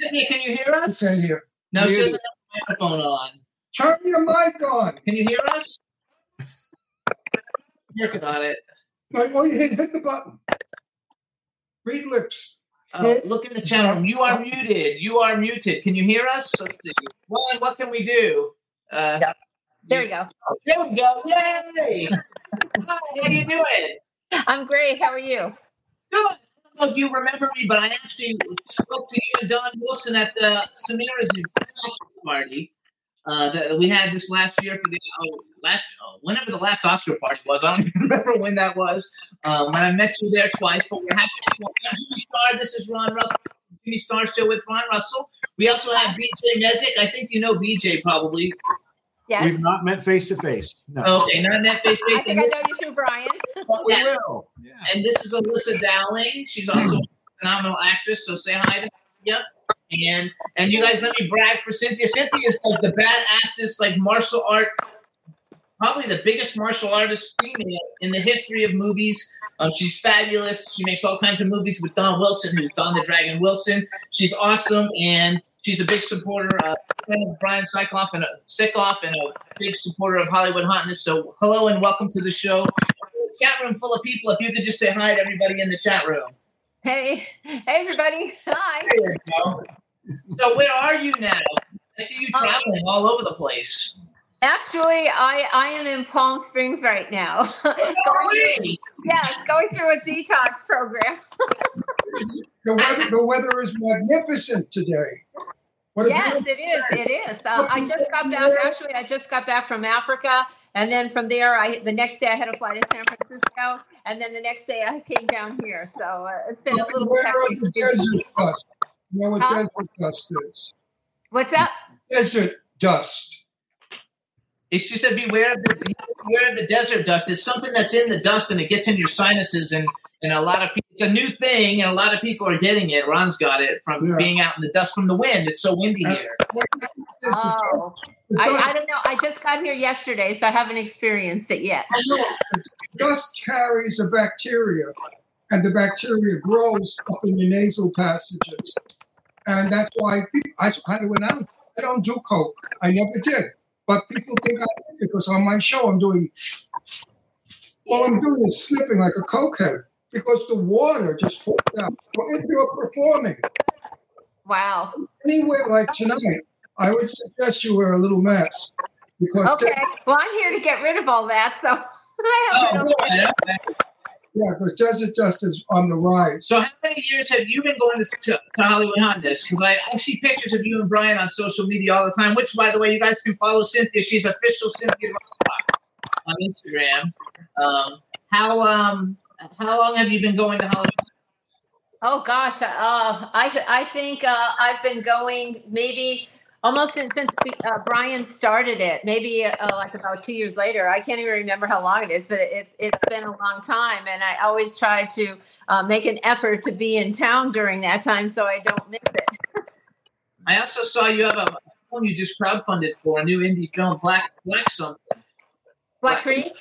Cynthia, can you hear us? In here. No, she doesn't have a microphone on. Turn your mic on. Can you hear us? Working on it. Like, oh, you hit, hit the button. Read lips. Uh, look in the chat room. You are muted. You are muted. Can you hear us? Let's see. What, what can we do? Uh, There we go. oh, there we go. Yay! Hi, how you doing? I'm great. How are you? Good. I don't know if you remember me, but I actually spoke to you and Don Wilson at the Samira's International party. Uh, that we had this last year for the oh, last oh, whenever the last Oscar party was. I don't even remember when that was. Um, when I met you there twice, but we're happy. to have Jimmy Star. This is Ron Russell. Jimmy Star show with Ron Russell. We also have BJ Mezek. I think you know BJ probably. Yes. We've not met face to face. No. Okay, not met face to face. I think I know you too, Brian. But We yes. will. And this is Elissa Dowling. She's also a phenomenal actress. So say hi to Cynthia. And and you guys let me brag for Cynthia. Cynthia is like the badassest like martial art, probably the biggest martial artist female in the history of movies. Um, she's fabulous. She makes all kinds of movies with Don Wilson, who's Don the Dragon Wilson. She's awesome and she's a big supporter of Brian Sykoff and a Sickoff and a big supporter of Hollywood Hotness. So hello and welcome to the show. Chat room full of people. If you could just say hi to everybody in the chat room. Hey, hey, everybody. Hi. There you go. So where are you now? I see you traveling all over the place. Actually, I, I am in Palm Springs right now. going through, yes, going through a detox program. The weather, the weather is magnificent today. What yes, it is. It is. Uh, I just got back. Actually, I just got back from Africa, and then from there, I the next day I had a flight to San Francisco, and then the next day I came down here. So uh, it's been a little Where are hectic. the desert dust? You know what Huh? desert dust is? What's that? Desert dust. She said, "Beware of the beware of the desert dust. It's something that's in the dust, and it gets in your sinuses, and and a lot of people. It's a new thing, and a lot of people are getting it. Ron's got it from Yeah. being out in the dust from the wind. It's so windy uh, here. Oh, I, I don't know. I just got here yesterday, so I haven't experienced it yet. I know, dust carries a bacteria, and the bacteria grows up in your nasal passages. And that's why people, I, I, when I, was, I don't do coke. I never did. But people think I did because on my show I'm doing, all I'm doing is sniffing like a cokehead. Because the water just poured out. Or if you're performing Wow. anywhere like tonight, I would suggest you wear a little mask because Okay. Well, I'm here to get rid of all that, so I have Oh, no yeah. yeah, because Desert Dust is on the rise. So, how many years have you been going to, to, to Hollywood Hondas? Because I, I see pictures of you and Brian on social media all the time. Which, by the way, you guys can follow Cynthia. She's official Cynthia Rothrock on Instagram. Um, how um how long have you been going to Hollywood? Oh gosh, uh, I I think uh, I've been going maybe almost since since uh, Brian started it. Maybe uh, like about two years later. I can't even remember how long it is, but it's it's been a long time, and I always try to uh, make an effort to be in town during that time so I don't miss it. I also saw you have a film you just crowdfunded for a new indie film, Black Black something. Black Creek.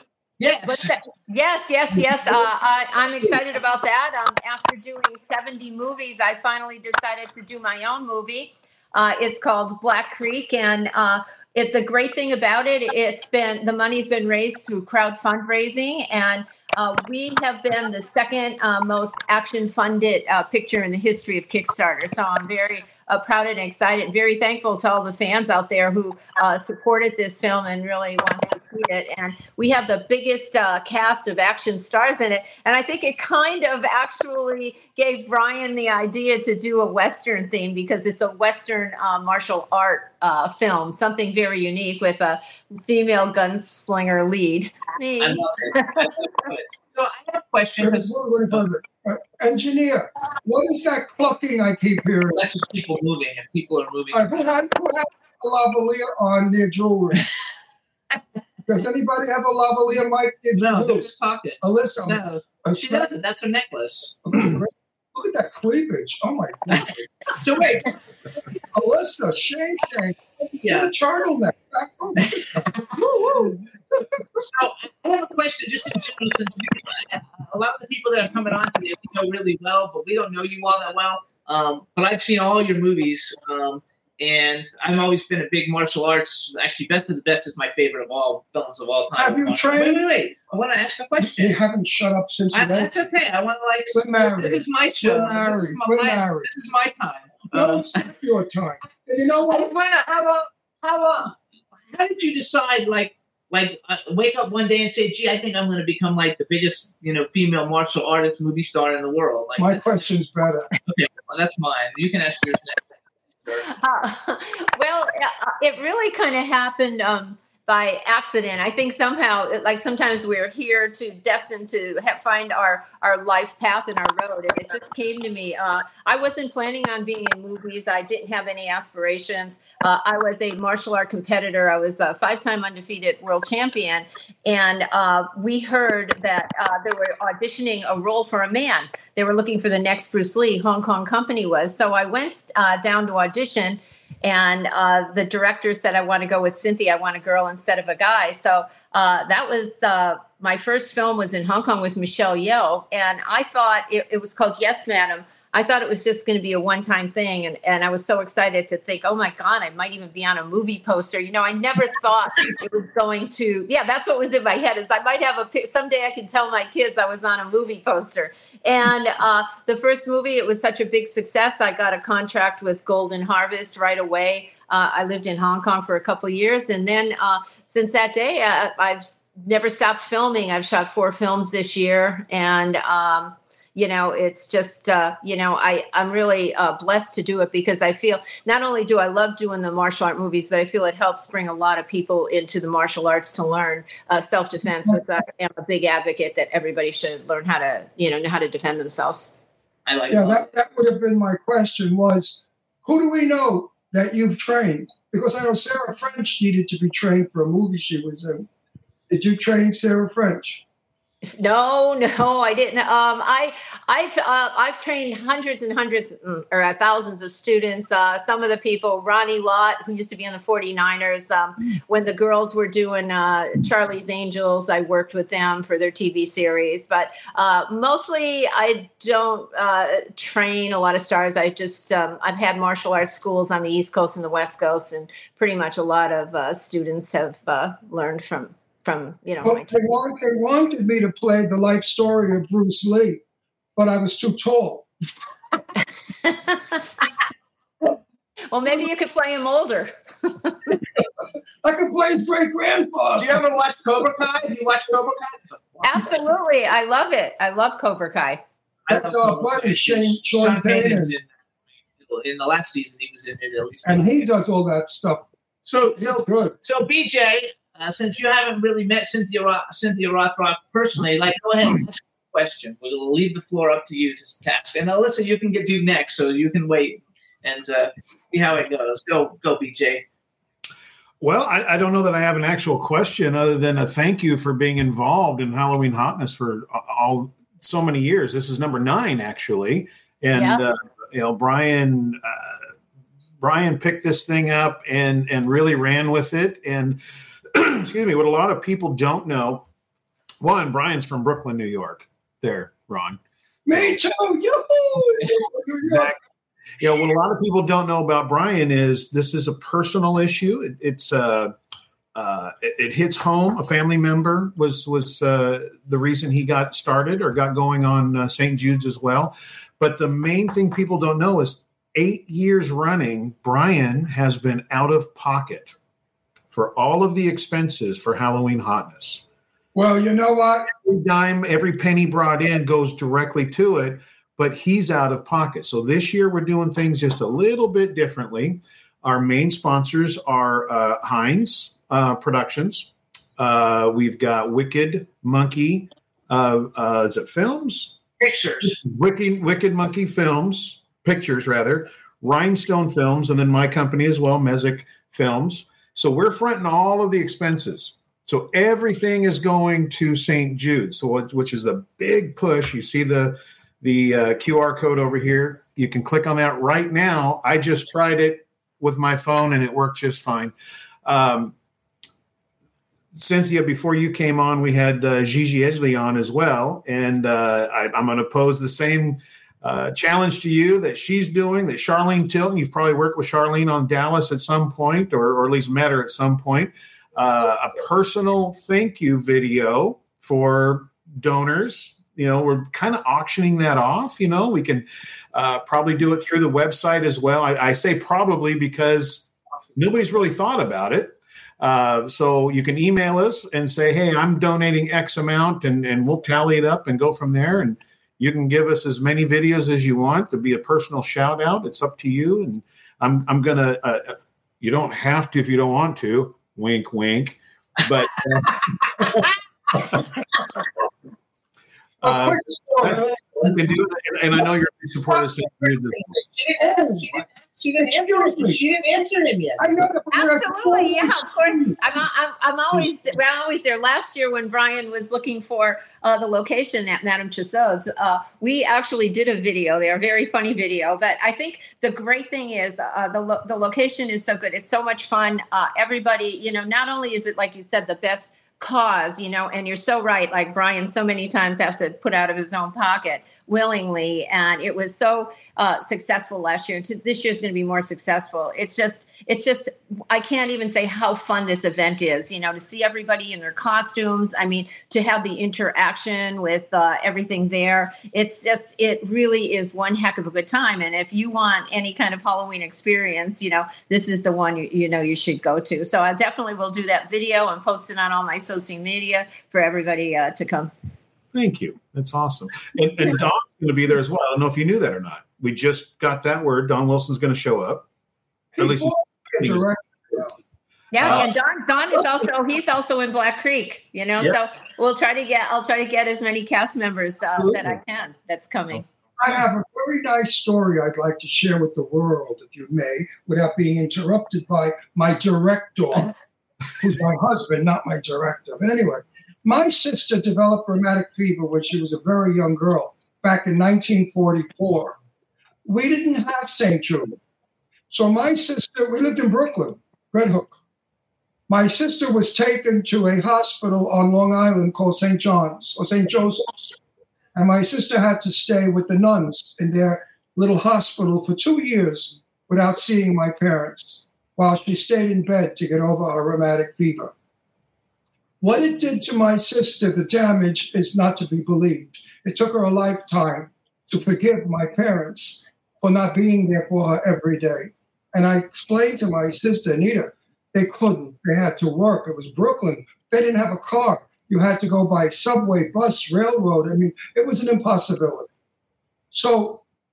Yes. Yes, yes, yes. Uh, I, I'm excited about that. Um, after doing 70 movies, I finally decided to do my own movie. Uh, it's called Black Creek, and uh, it, the great thing about it, it's been the money's been raised through crowd fundraising, and uh, we have been the second uh, most action funded uh, picture in the history of Kickstarter. So I'm very uh, proud and excited, very thankful to all the fans out there who uh, supported this film and really wants to see it. And we have the biggest uh, cast of action stars in it. And I think it kind of actually gave Brian the idea to do a Western theme because it's a Western martial art film, something very unique with a female gunslinger lead. Me. I love it. I love it. So I have a question What if I'm- uh, engineer, what is that clucking I keep hearing? that's just people moving, and people are moving. Uh, who, has, who has a lavalier on their jewelry? Does anybody have a lavalier mic? Did you No, they're just talking. Elissa, No, I'm she doesn't. That's her necklace. Look at that cleavage. Oh my God. So wait, Elissa, shame, shame. Yeah. Turtleneck. Back home. Woo, woo. So I have a question, just in general, since we, a lot of the people that are coming on today we know really well, but we don't know you all that well. Um, but I've seen all your movies, um, and I've always been a big martial arts. Actually, Best of the Best is my favorite of all films of all time. Have you trained? wait, wait! wait. I want to ask a question. You haven't shut up since I, you that's okay. I want to like. We're married. This is my show. We're This is my, We're married. This is my time. No, Um, it's not your time. And you know I what? wanna- how long? How long? How did you decide? Like, like uh, wake up one day and say, "Gee, I think I'm going to become like the biggest, you know, female martial artist movie star in the world." Like, My that's- question's better. okay, well, that's mine. You can ask yours next. Uh, well, uh, it really kind of happened um, by accident. I think somehow, like sometimes we're here to destined to ha- find our our life path and our road, it just came to me. Uh, I wasn't planning on being in movies. I didn't have any aspirations. Uh, I was a martial art competitor. I was a five time undefeated world champion, and uh, we heard that uh, they were auditioning a role for a man. They were looking for the next Bruce Lee. Hong Kong company was. So I went uh, down to audition, and uh, the director said, "I want to go with Cynthia. I want a girl instead of a guy." So uh, that was uh, my first film. Was in Hong Kong with Michelle Yeoh, and I thought it, it was called Yes, Madam. I thought it was just going to be a one-time thing, and, and I was so excited to think, oh my god, I might even be on a movie poster. You know, I never thought it was going to. Yeah, that's what was in my head. Is I might have a someday I can tell my kids I was on a movie poster. And uh, the first movie, it was such a big success. I got a contract with Golden Harvest right away. Uh, I lived in Hong Kong for a couple years, and then uh, since that day, uh, I've never stopped filming. I've shot four films this year, and um, you know, it's just uh, you know, I I'm really uh, blessed to do it because I feel not only do I love doing the martial art movies, but I feel it helps bring a lot of people into the martial arts to learn uh, self defense. Which I am a big advocate that everybody should learn how to you know know how to defend themselves. I like Yeah, that, that would have been my question was, who do we know that you've trained? Because I know Sarah French needed to be trained for a movie she was in. Did you train Sarah French? No, no, I didn't. Um, I, I've, uh, I've trained hundreds and hundreds mm, or uh, thousands of students. Uh, some of the people, Ronnie Lott, who used to be on the 49ers, um, when the girls were doing uh, Charlie's Angels, I worked with them for their TV series. But uh, mostly, I don't uh, train a lot of stars. I just, um, I've had martial arts schools on the East Coast and the West Coast, and pretty much a lot of uh, students have uh, learned from, from you know, Well, my they, want, they wanted me to play the life story of Bruce Lee, but I was too tall. Well, maybe you could play him older. I could play his great grandfather. Do you ever watch Cobra Kai? Do you watch Cobra Kai? Absolutely. I love it. I love Cobra Kai. I That's love our buddy, Shane- Sean Sean Payton. Payton's in, in the last season. He was in it at least. And he does all that stuff. So, so, good. so BJ, uh, since you haven't really met Cynthia Ro- Cynthia Rothrock personally, like, go ahead and ask a question. We'll leave the floor up to you to ask. And Elissa, you can get to next, so you can wait and uh, see how it goes. Go, go, BJ. Well, I, I don't know that I have an actual question other than a thank you for being involved in Halloween Hotness for all so many years. This is number nine, actually, and Yeah. uh, you know Brian. Uh, Brian picked this thing up and and really ran with it. And excuse me, what a lot of people don't know. One, Brian's from Brooklyn, New York. There, Ron. Me too. Exactly. You know, what a lot of people don't know about Brian is this is a personal issue. It, it's uh, uh, it, it hits home. A family member was was uh, the reason he got started or got going on uh, St. Jude's as well. But the main thing people don't know is eight years running, Brian has been out of pocket for all of the expenses for Halloween hotness Well, you know what? every dime, every penny brought in goes directly to it, but he's out of pocket. So this year we're doing things just a little bit differently. Our main sponsors are uh, Heinz uh, Productions. Uh, we've got Wicked Monkey. Uh, uh, is it films? Pictures. Wicked Wicked Monkey Films, pictures rather. Rhinestone Films, and then my company as well, Mezek Films. So we're fronting all of the expenses. So everything is going to St. Jude, so which is the big push. You see the the uh, QR code over here. You can click on that right now. I just tried it with my phone and it worked just fine. Um, Cynthia, before you came on, we had uh, Gigi Edgley on as well, and uh, I, I'm going to pose the same uh, challenge to you that she's doing. That Charlene Tilton, you've probably worked with Charlene on Dallas at some point, or, or at least met her at some point. Uh, a personal thank you video for donors. You know, we're kind of auctioning that off. You know, we can uh, probably do it through the website as well. I, I say probably because nobody's really thought about it. Uh, so you can email us and say, "Hey, I'm donating X amount," and and we'll tally it up and go from there. And you can give us as many videos as you want to be a personal shout out. It's up to you. And I'm I'm gonna. Uh, you don't have to if you don't want to. Wink, wink. But uh, A quick story. you can do it. And, and I know you're a big supporter of St. Jude's. She didn't, she didn't, she didn't, answer, she didn't answer him yet. I know that Absolutely, yeah, of course. I'm, I'm, I'm always, I'm always there. Last year, when Brian was looking for uh, the location at Madame Tussauds, uh, we actually did a video there, a very funny video. But I think the great thing is uh, the lo- the location is so good. It's so much fun. Uh, everybody, you know, not only is it like you said, the best cause, you know, and you're so right. Like Brian, so many times has to put out of his own pocket willingly, and it was so uh, successful last year. This year's going to be more successful. It's just, it's just, I can't even say how fun this event is. You know, to see everybody in their costumes. I mean, to have the interaction with uh, everything there. It's just, it really is one heck of a good time. And if you want any kind of Halloween experience, you know, this is the one you, you know you should go to. So I definitely will do that video and post it on all my social media for everybody uh, to come. Thank you. That's awesome. And, and Don's going to be there as well. I don't know if you knew that or not. We just got that word. Don Wilson's going to show up. At least He's he's- direct- Yeah, Uh, and Don Don is also he's also in Black Creek, you know. Yeah. So we'll try to get I'll try to get as many cast members uh, that I can. That's coming. I have a very nice story I'd like to share with the world, if you may, without being interrupted by my director, who's my husband, not my director. But anyway, my sister developed rheumatic fever when she was a very young girl back in 1944. We didn't have St. Jude. So my sister, we lived in Brooklyn, Red Hook. My sister was taken to a hospital on Long Island called St. John's or St. Joseph's. And my sister had to stay with the nuns in their little hospital for two years without seeing my parents while she stayed in bed to get over her rheumatic fever. What it did to my sister, the damage is not to be believed. It took her a lifetime to forgive my parents for not being there for her every day. And I explained to my sister, Anita, they couldn't. They had to work. It was Brooklyn. They didn't have a car. You had to go by subway, bus, railroad. I mean, it was an impossibility. So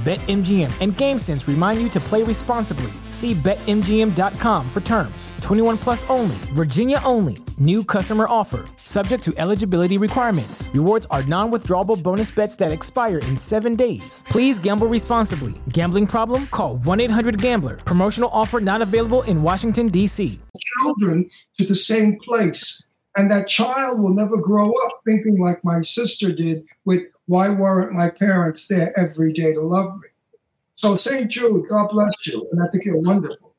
BetMGM and GameSense remind you to play responsibly. See BetMGM.com for terms. 21 plus only, Virginia only. New customer offer, subject to eligibility requirements. Rewards are non withdrawable bonus bets that expire in seven days. Please gamble responsibly. Gambling problem? Call 1 800 Gambler. Promotional offer not available in Washington, D.C. children to the same place. And that child will never grow up thinking like my sister did with why weren't my parents there every day to love me? So St. Jude, God bless you. And I think you're wonderful.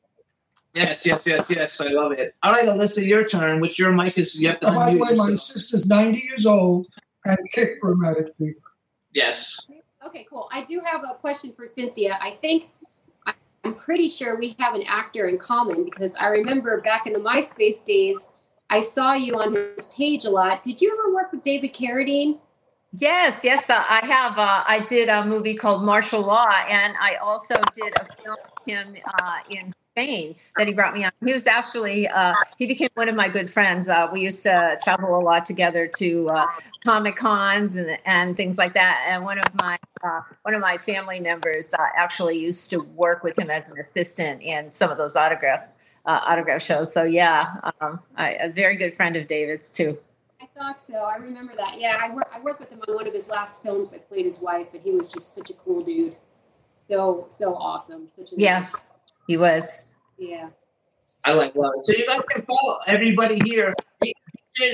Yes, yes, yes, yes. I love it. All right, Elissa, your turn. Which your mic is you have to Oh, by the unmute way, my sister's 90 years old and kicked rheumatic fever. Yes. Okay, cool. I do have a question for Cynthia. I think I'm pretty sure we have an actor in common because I remember back in the MySpace days, I saw you on his page a lot. Did you ever work with David Carradine? Yes, yes, uh, I have. Uh, I did a movie called Martial Law, and I also did a film with him uh, in Spain that he brought me on. He was actually uh, he became one of my good friends. Uh, we used to travel a lot together to uh, comic cons and and things like that. And one of my one of my family members actually used to work with him as an assistant in some of those autograph autograph shows. So yeah, um, I, a very good friend of David's too. I thought so. I remember that. Yeah, I, wor- I worked with him on one of his last films. I played his wife, and he was just such a cool dude. So so awesome. Such a Yeah, he was. yeah. I like love it. So you guys can follow everybody here. BJ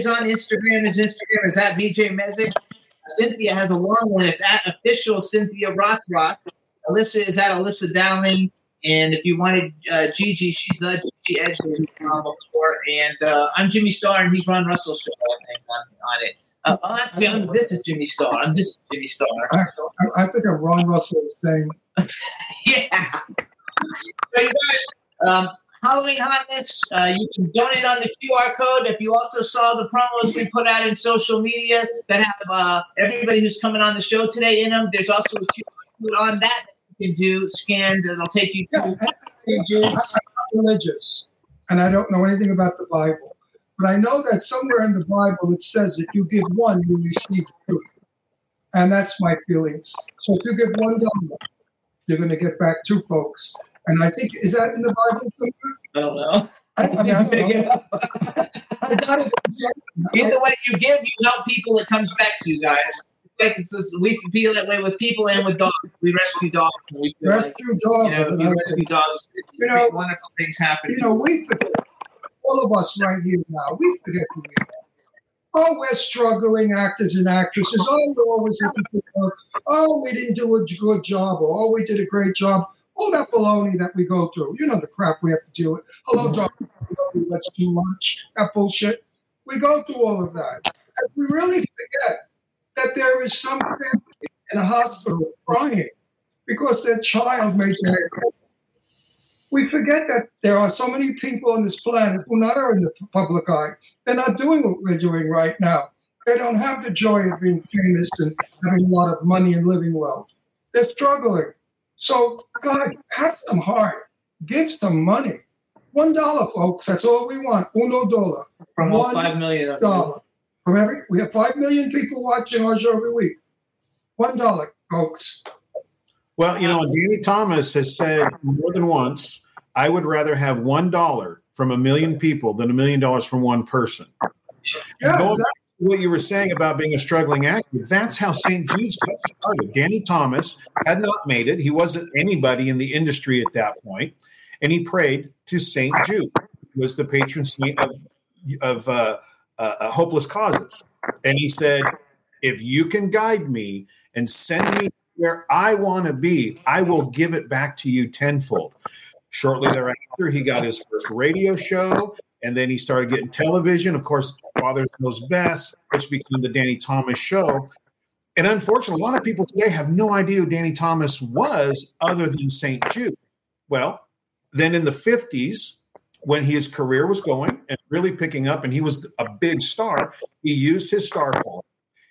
is on Instagram. His Instagram is at BJ Mezek. Cynthia has a long one. It's at official Cynthia Rothrock. Elissa is at Elissa Dowling. And if you wanted uh, Gigi, she's the Gigi Edge that we've been on before. And uh, I'm Jimmy Star, and he's Ron Russell's show, I think, on, it. Uh, oh, actually, I'm, this is Jimmy Star. I'm this is Jimmy Star. I, I, I think of Ron Russell is saying, yeah. So you guys, um, Halloween Hotness, uh, you can donate on the QR code. If you also saw the promos we put out in social media that have uh, everybody who's coming on the show today in them, there's also a QR code on that that you can do, scan, that'll take you to pages. I'm not religious and I don't know anything about the Bible. But I know that somewhere in the Bible it says if you give one, you receive two. And that's my feelings. So if you give one dollar, you're going to get back two folks. And I think, is that in the Bible somewhere? I don't know. I, I mean, I don't know. I got it. Either way you give, you help people, it comes back to you guys. It's like it's this, we feel that way with people and with dogs. We rescue dogs. We feel like, Rescue dog. you know, I rescue dogs. You know- wonderful things happen. You know, we all of us right here now, we forget who we are. Oh, we're struggling actors and actresses. Oh, we're always looking for work. Oh, we didn't do a good job. Or, oh, we did a great job. All that baloney that we go through. You know the crap we have to deal with. Hello, mm-hmm. doctor. Let's do lunch. That bullshit. We go through all of that. And we really forget that there is some family in a hospital crying because their child made their we forget that there are so many people on this planet who not are in the public eye. They're not doing what we're doing right now. They don't have the joy of being famous and having a lot of money and living well. They're struggling. So, God, have some heart. Give some money. One dollar, folks. That's all we want. Uno dollar. From all five million dollar. From every, we have five million people watching our show every week. One dollar, folks. Well, you know, Danny Thomas has said more than once, I would rather have one dollar from a million people than a million dollars from one person. Yeah, going, exactly. what you were saying about being a struggling actor, that's how St. Jude's got started. Danny Thomas had not made it. He wasn't anybody in the industry at that point, and he prayed to St. Jude, who was the patron saint of, of uh, uh, hopeless causes. And he said, if you can guide me and send me where I want to be, I will give it back to you tenfold. Shortly thereafter, he got his first radio show, and then he started getting television. Of course, Father Knows Best, which became the Danny Thomas Show. And unfortunately, a lot of people today have no idea who Danny Thomas was other than St. Jude. Well, then in the 50s, when his career was going and really picking up, and he was a big star, he used his star power.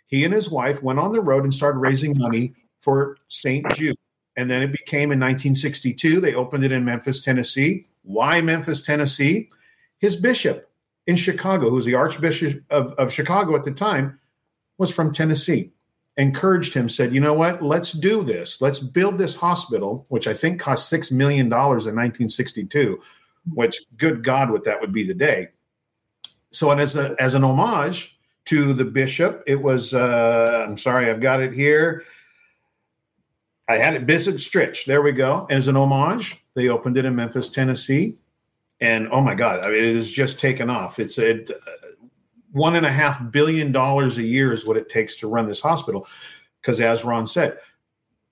He and his wife went on the road and started raising money for St. Jude. And then it became in 1962, they opened it in Memphis, Tennessee. Why Memphis, Tennessee? His bishop in Chicago, who was the Archbishop of, of Chicago at the time, was from Tennessee. Encouraged him, said, You know what? Let's do this. Let's build this hospital, which I think cost $6 million in 1962, which, good God, what that would be today. So, and as, a, as an homage to the bishop, it was, uh, I'm sorry, I've got it here. I had it Bishop Stritch. There we go. As an homage, they opened it in Memphis, Tennessee, and oh my God, I mean, it has just taken off. It's a uh, one and a half billion dollars a year is what it takes to run this hospital. Because as Ron said,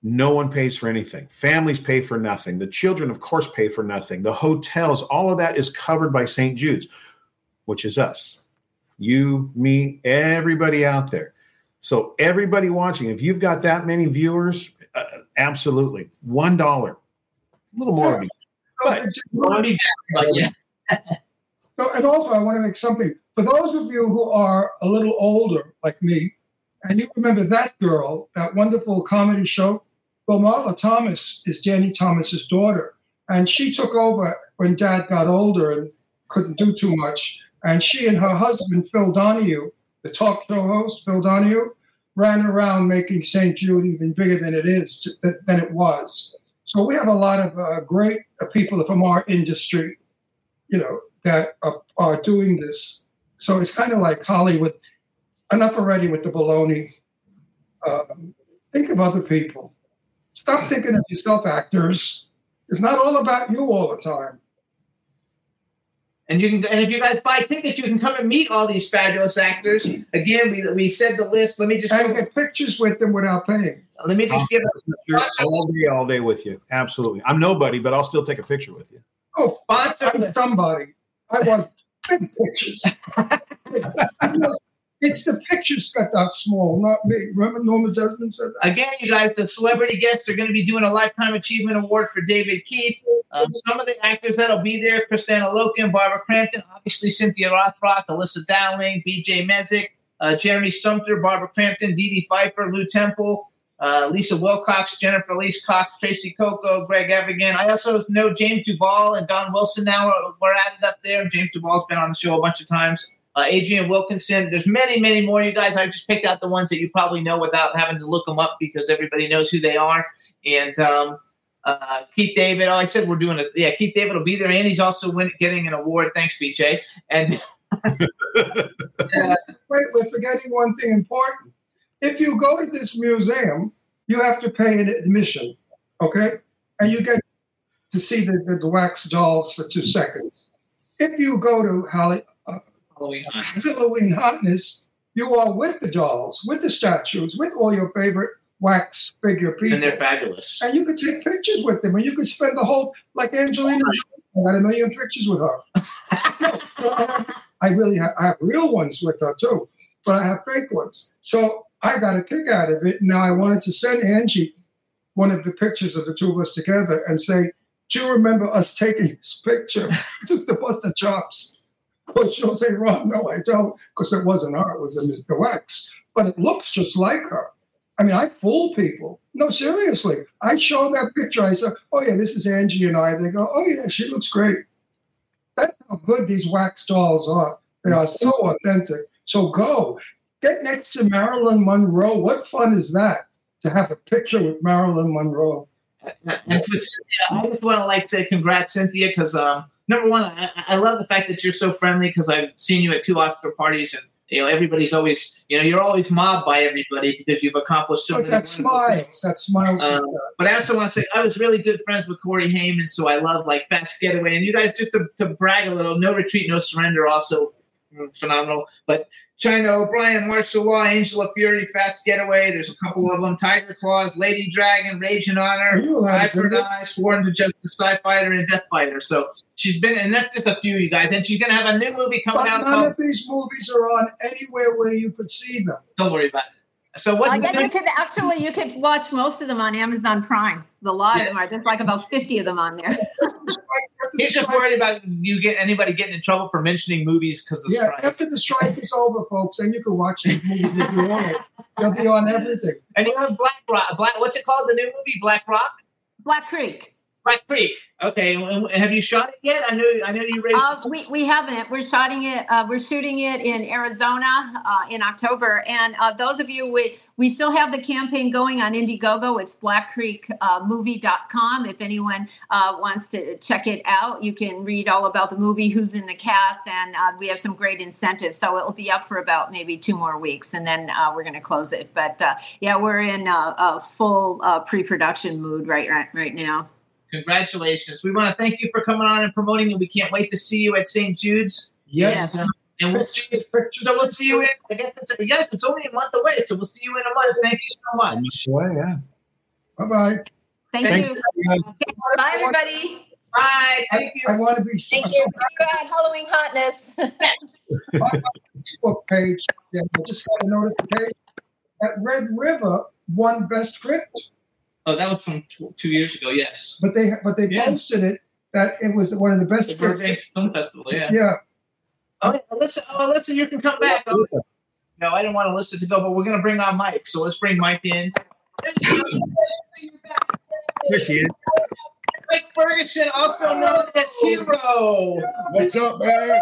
no one pays for anything. Families pay for nothing. The children, of course, pay for nothing. The hotels, all of that is covered by St. Jude's, which is us. You, me, everybody out there. So everybody watching, if you've got that many viewers, uh, absolutely. One dollar. A little more. would be- But yeah. so, and also, I want to make something for those of you who are a little older, like me, and you remember that girl, that wonderful comedy show. Well, Marlo Thomas is Danny Thomas's daughter, and she took over when Dad got older and couldn't do too much. And she and her husband, Phil Donahue, the talk show host, Phil Donahue, ran around making St. Jude even bigger than it is to, than it was. So we have a lot of uh, great uh, people from our industry, you know, that are, are doing this. So it's kind of like Hollywood. Enough already with the baloney. Um, think of other people. Stop thinking of yourself, actors. It's not all about you all the time. And you can, and if you guys buy tickets, you can come and meet all these fabulous actors. Again, we, we said the list. Let me just and get pictures with them without paying. Let me just give all day, all day with you. Absolutely. I'm nobody, but I'll still take a picture with you. Oh, I'm somebody. I want big pictures. it's the pictures that small, not me. Remember Norma Desmond said that? Again, you guys, the celebrity guests are going to be doing a Lifetime Achievement Award for David Keith. Um, some of the actors that'll be there Kristanna Loken, Barbara Crampton, obviously Cynthia Rothrock, Elissa Dowling, BJ Mezek, uh, Jeremy Sumpter, Barbara Crampton, Dee Dee Pfeiffer, Lew Temple, uh, Lisa Wilcox, Jennifer Lee Cox, Tracy Coco, Greg Evigan. I also know James Duval and Don Wilson now are, are added up there. James Duval's been on the show a bunch of times. Uh, Adrienne Wilkinson. There's many, many more, you guys. I just picked out the ones that you probably know without having to look them up because everybody knows who they are. And um, uh, Keith David, oh, I said we're doing it. Yeah, Keith David will be there, and he's also win- getting an award. Thanks, BJ. And Wait, we're forgetting one thing important. If you go to this museum, you have to pay an admission, okay? And you get to see the, the, the wax dolls for two seconds. If you go to Holly, Halloween Halloween Hotness, you are with the dolls, with the statues, with all your favorite wax figure people. and they're fabulous. And you could take pictures with them, and you could spend the whole like Angelina. I got a million pictures with her. I, I really have, I have real ones with her too, but I have fake ones. So I got a kick out of it. Now I wanted to send Angie one of the pictures of the two of us together and say, "Do you remember us taking this picture?" Just to bust the chops. Course, she'll say, "Ron, no, I don't," because it wasn't her; it was the wax. But it looks just like her. I mean, I fool people. No, seriously. I show them that picture. I say, oh, yeah, this is Angie and I. They go, oh, yeah, she looks great. That's how good these wax dolls are. They are so authentic. So go. Get next to Marilyn Monroe. What fun is that to have a picture with Marilyn Monroe? And for I just want to like say congrats, Cynthia, because um, number one, I, I love the fact that you're so friendly because I've seen you at two Oscar parties and you know everybody's always you know you're always mobbed by everybody because you've accomplished so It's many that smiles, that smiles. Um, but I also want to say I was really good friends with Corey Haim, so I love like Fast Getaway. And you guys, just to, to brag a little, No Retreat, No Surrender, also mm, phenomenal. But China O'Brien, Martial Law, Angela Fury, Fast Getaway. There's a couple of them: Tiger Claws, Lady Dragon, Rage and Honor, Are you allowed Eye for Sworn to Justice, Sci Fighter, and Death Fighter. So she's been, and that's just a few, you guys. And she's gonna have a new movie coming but out. none Called, of these movies are on anywhere where you could see them. don't worry about it. So what? I guess you could actually you could watch most of them on Amazon Prime. The lot of them are. There's like about fifty of them on there. He's just worried about you get anybody getting in trouble for mentioning movies because of Yeah, strike. after the strike is over, folks, then you can watch these movies if you want. They'll be on everything. And you have Black Rock. Black. What's it called? The new movie, Black Rock. Black Creek. Black Creek. Okay. and- Have you shot it yet? I know. I know you raised. Uh, we, we haven't. We're shooting it. Uh, we're shooting it in Arizona uh, in October. And uh, those of you, we, we still have the campaign going on Indiegogo. It's blackcreekmovie.com. If anyone uh, wants to check it out, you can read all about the movie, who's in the cast, and uh, we have some great incentives. So it'll be up for about maybe two more weeks, and then uh, we're going to close it. But uh, yeah, we're in uh, a full uh, pre-production mood right, right right now. Congratulations. We want to thank you for coming on and promoting and We can't wait to see you at St. Jude's. Yes. And, uh, and we'll see you. So we'll see you in. I guess it's, yes, it's only a month away. So we'll see you in a month. Thank you so much. Boy, yeah. Bye bye. Thank Thanks, you. everyone. Bye, everybody. Bye. Thank I, you. I want to be Thank you. See you at Halloween Hotness. on my Facebook page. Yeah, I just got a notification that Red River won Best Script, Oh, that was from tw- two years ago. Yes. but they but they Yeah. posted it that it was one of the best The scripts. Burbank Film Festival. Yeah. Yeah, Oh, Elissa, oh, Elissa, you can come back. Elissa. No, I didn't want Elissa to go, but we're going to bring on Mike. So let's bring Mike in. There she is. Mike Ferguson, also known as Hero. What's up, man?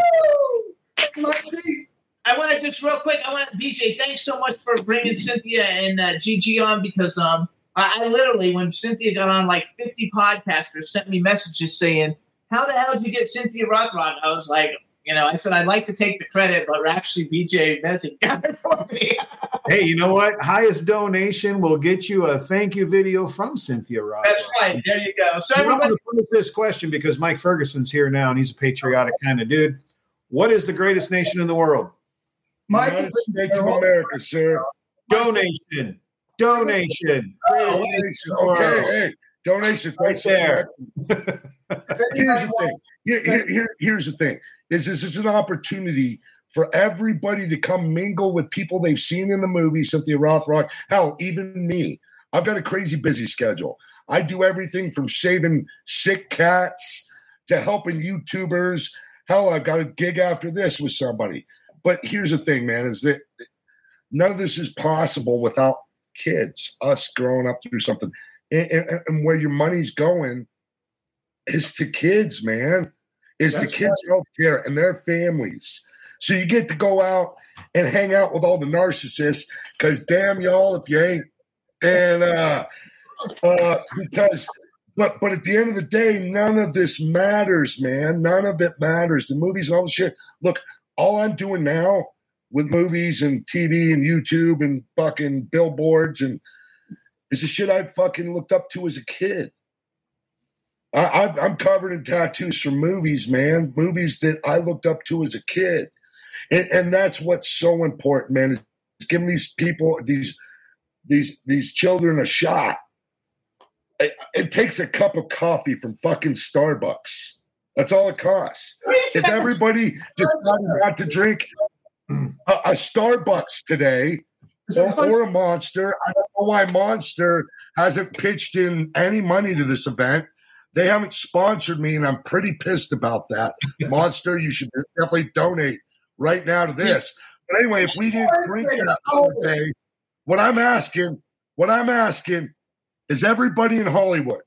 I want to just real quick. I want to BJ. Thanks so much for bringing Cynthia and uh, Gigi on because um I, I literally when Cynthia got on like 50 podcasters sent me messages saying how the hell did you get Cynthia Rothrock? I was like, you know, I said I'd like to take the credit, but actually BJ Mezek got it for me. Hey, you know what? Highest donation will get you a thank you video from Cynthia Roth. That's right. There you go. So I'm going to pose this question because Mike Ferguson's here now and he's a patriotic kind of dude. What is the greatest nation in the world? Mike, United States of America, sir. Donation. Donation. Greatest nation Donation. in the world. Okay, hey, donation. Right Thanks there. Here's the thing. Here, here, here- here's the thing. Is this is an opportunity for everybody to come mingle with people they've seen in the movie, Cynthia Rothrock. Hell, even me. I've got a crazy busy schedule. I do everything from saving sick cats to helping YouTubers. Hell, I've got a gig after this with somebody. But here's the thing, man, is that none of this is possible without kids, us growing up through something. And, and- and where your money's going is to kids, man. Is to kids' health care and their families. So you get to go out and hang out with all the narcissists, because damn y'all if you ain't. And uh uh because but but at the end of the day, none of this matters, man. None of it matters. The movies and all the shit. Look, all I'm doing now with movies and TV and YouTube and fucking billboards and is the shit I fucking looked up to as a kid. I, I, I'm covered in tattoos from movies, man. Movies that I looked up to as a kid, and, and that's what's so important, man. Is giving these people these these these children a shot. It, it takes a cup of coffee from fucking Starbucks. That's all it costs. If everybody decided not to drink a, a Starbucks today or, or a Monster, I don't know why Monster hasn't pitched in any money to this event. They haven't sponsored me, and I'm pretty pissed about that. Monster, you should definitely donate right now to this. But anyway, if we didn't drink that today, what I'm asking, what I'm asking is everybody in Hollywood,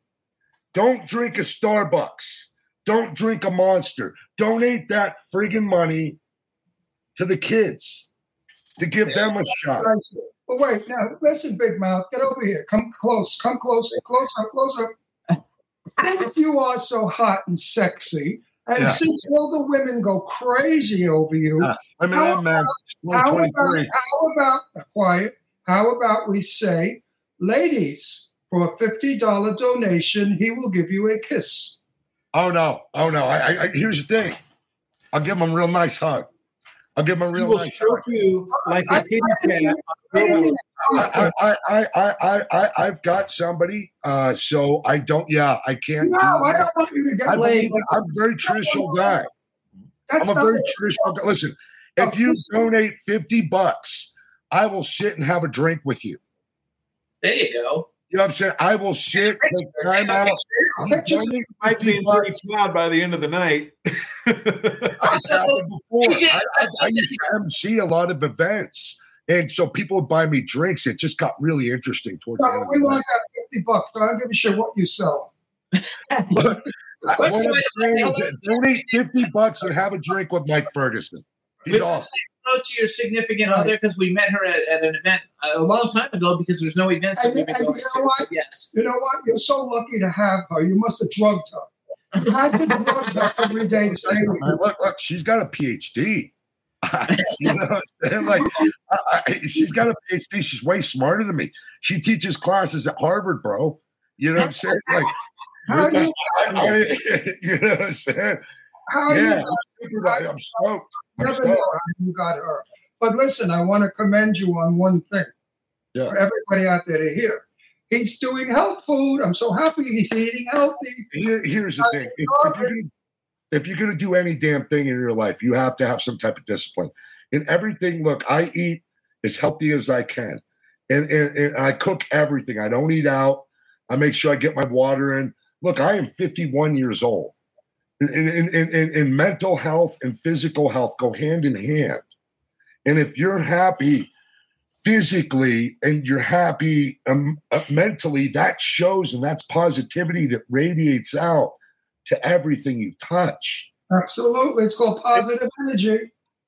don't drink a Starbucks. Don't drink a monster. Donate that friggin' money to the kids to give them a shot. But wait, now listen, Big Mouth, get over here. Come close. Come closer. Close up. Close up. if you are so hot and sexy, And Yeah. since all the women go crazy over you, Yeah. Women how and men. about- How about, how about, quiet, how about we say, ladies, for a $50 donation, he will give you a kiss. Oh no! Oh no! I, I, I here's the thing. I'll give him a real nice hug. I'll give him a He real will nice stroke hug. you like a kitty cat. I, I, I, I, I, I, I've got somebody, uh, so I don't. Yeah, I can't. No, do I don't want you to get I laid. Believe, I'm a very traditional guy. That's I'm a very traditional guy. Listen, if you donate 50 bucks, I will sit and have a drink with you. There you go. You know what I'm saying? I will sit, take time out. You donate Might be bucks. pretty proud by the end of the night. It's happened before. Just- I, I, I used to MC a lot of events. And so people would buy me drinks. It just got really interesting towards the end we want that 50 bucks. I don't give a shit what you sell. Look, What's what I'm saying is that donate 50 bucks and have a drink with Mike Ferguson. He's With awesome. Hello to your significant other because we met her at, at an event a long time ago because there's no events that And, we've been and going you know to. what? Yes. You know what? You're so lucky to have her. You must have drugged her. You had to drug her every day to stay with look, look, she's got a PhD. you know what I'm saying? Like, I, I, she's got a PhD. She's way smarter than me. She teaches classes at Harvard, bro. You know what I'm saying? Like, How you, I- I- you know what I'm saying? how Yeah, you I'm, super, I'm stoked. Never know how you got her? But listen, I want to commend you on one thing Yeah. for everybody out there to hear. He's doing health food. I'm so happy he's eating healthy. Here- here's the thing: if, if you're you're gonna do any damn thing in your life, you have to have some type of discipline. In everything, look, I eat as healthy as I can, and, and, and I cook everything. I don't eat out. I make sure I get my water in. Look, I am 51 years old, and, and, and, and, mental health and physical health go hand in hand. And if you're happy physically and you're happy um, uh, mentally, that shows and that's positivity that radiates out to everything you touch. Absolutely. It's called positive energy.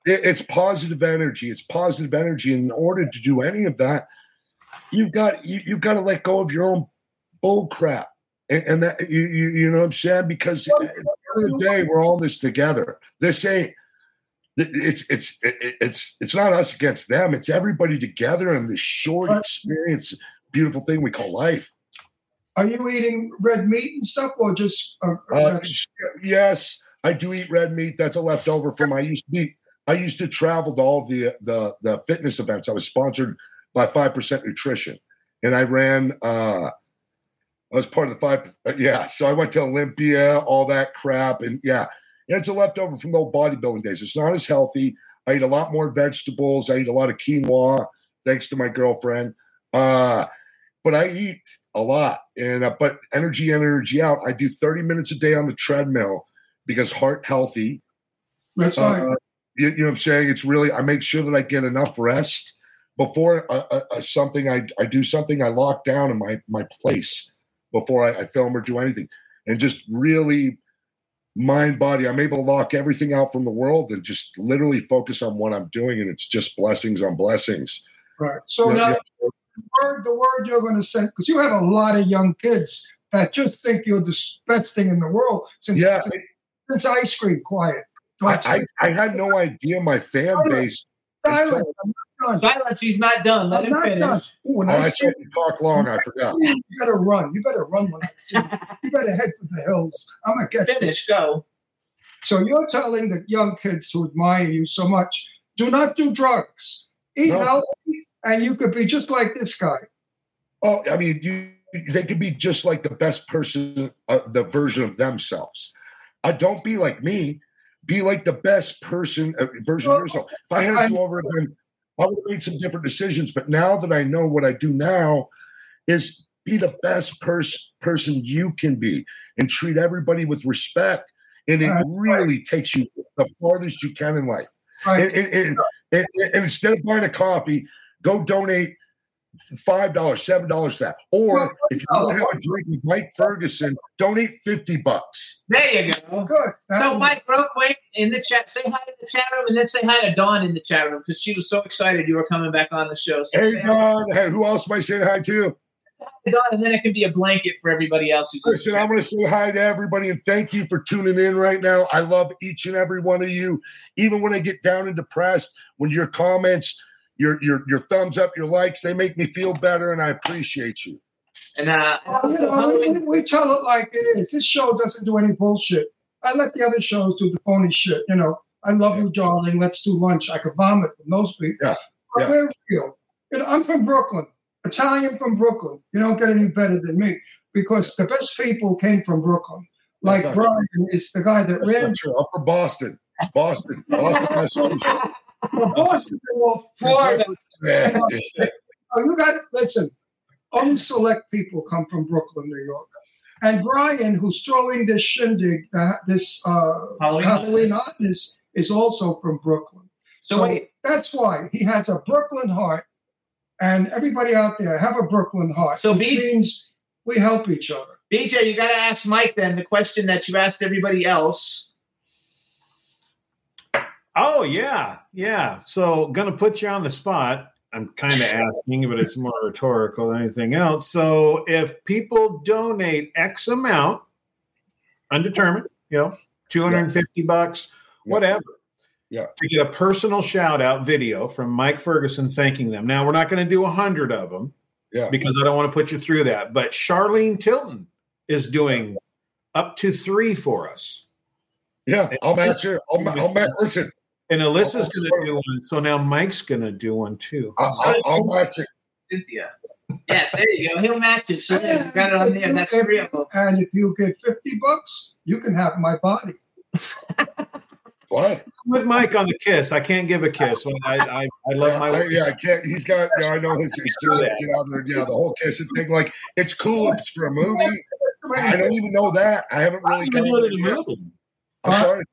It- it's positive energy. It's positive energy. And in order to do any of that, you've got you, you've got to let go of your own bull crap. And, and that you, you you know what I'm saying? Because end of the day, we're all in this together. This ain't it's it's it's it's not us against them. It's everybody together in this short experience, beautiful thing we call life. Are you eating red meat and stuff or just uh, Uh, yes, I do eat red meat. That's a leftover from I used to be. I used to travel to all the the the fitness events. I was sponsored by Five Percent Nutrition, and I ran. uh I was part of the five. uh, yeah, so I went to Olympia, all that crap, and yeah, it's a leftover from the old bodybuilding days. It's not as healthy. I eat a lot more vegetables. I eat a lot of quinoa, thanks to my girlfriend. Uh, but I eat a lot, and uh, but energy in, energy out. I do thirty minutes a day on the treadmill because heart healthy. That's Uh, right. you, you know what I'm saying? It's really I make sure that I get enough rest before uh, uh, uh, something I, I do something I lock down in my my place before I, I film or do anything, and just really mind body. I'm able to lock everything out from the world and just literally focus on what I'm doing, and it's just blessings on blessings. Right. So Yeah, now, yeah. the word the word you're going to send because you have a lot of young kids that just think you're the best thing in the world since Yeah. since, since ice cream. Quiet. I, I, I had no idea my fan base. Silence. until- done. Silence. He's not done. Let I'm him finish. done. Ooh, when Oh, I I see said you talk long. I forgot. you better run. You better run when I see you. You better head for the hills. I'm gonna catch you. Go. So you're telling the young kids who admire you so much, do not do drugs. Eat No. healthy, and you could be just like this guy. Oh, I mean, you they could be just like the best person, uh, the version of themselves. Uh, don't be like me. Be like the best person uh, version of yourself. If I had to do over again, I would have made some different decisions. But now that I know what I do now, is be the best pers- person you can be and treat everybody with respect. And it really takes you the farthest you can in life. Right. And, and, and, and instead of buying a coffee, go donate five dollars, seven dollars that. Or if you want to have a drink with Mike Ferguson, donate fifty bucks. There you go. Good. So, Mike, real quick in the chat, say hi to the chat room, and then say hi to Dawn in the chat room because she was so excited you were coming back on the show. So Hey say hi. Hey, who else am I saying hi to? Dawn, and then it can be a blanket for everybody else who's. Listen, I'm going to say hi to everybody and thank you for tuning in right now. I love each and every one of you. Even when I get down and depressed, when your comments, your your your thumbs up, your likes, they make me feel better, and I appreciate you. And uh, You know, we, we tell it like it is. This show doesn't do any bullshit. I let the other shows do the phony shit. You know, I love you, darling. Let's do lunch. I could vomit from those people. Yeah, But yeah. we're real. You know, I'm from Brooklyn, Italian from Brooklyn. You don't get any better than me because the best people came from Brooklyn. Like That's not Brian is the guy that That's ran not true. I'm from Boston, Boston, Boston, Massachusetts. from Boston or Florida. Oh, you got listen. Only select people come from Brooklyn, New York. And Brian, who's throwing this shindig, uh, this uh, Halloween Halloween, Hotness. is also from Brooklyn. So wait. that's why he has a Brooklyn heart. And everybody out there have a Brooklyn heart. So be- means we help each other. BJ, you got to ask Mike then the question that you asked everybody else. Oh yeah, yeah. So gonna put you on the spot. I'm kind of asking, but it's more rhetorical than anything else. So if people donate X amount, undetermined, you know, 250 bucks, whatever, Yeah. to get a personal shout out video from Mike Ferguson thanking them. Now we're not going to do a hundred of them, Yeah. because I don't want to put you through that. But Charlene Tilton is doing up to three for us. Yeah, I'll match you. I'll, I'll match. Listen, And Elissa's I'll- going to do one. So now Mike's going to do one too. I'll, I'll, I'll match it. Cynthia. Yes, there you go. He'll match it. So you got it on there. That's three of them. And if you get 50 bucks, you can have my body. What? With Mike on the kiss, I can't give a kiss. I I, I love my uh, I, yeah, I can't. He's got. Yeah, I know his. his serious, you know, the, yeah, the whole kissing thing. Like, it's cool if it's for a movie. I don't even know that. I haven't really. even know it the movie. I'm sorry.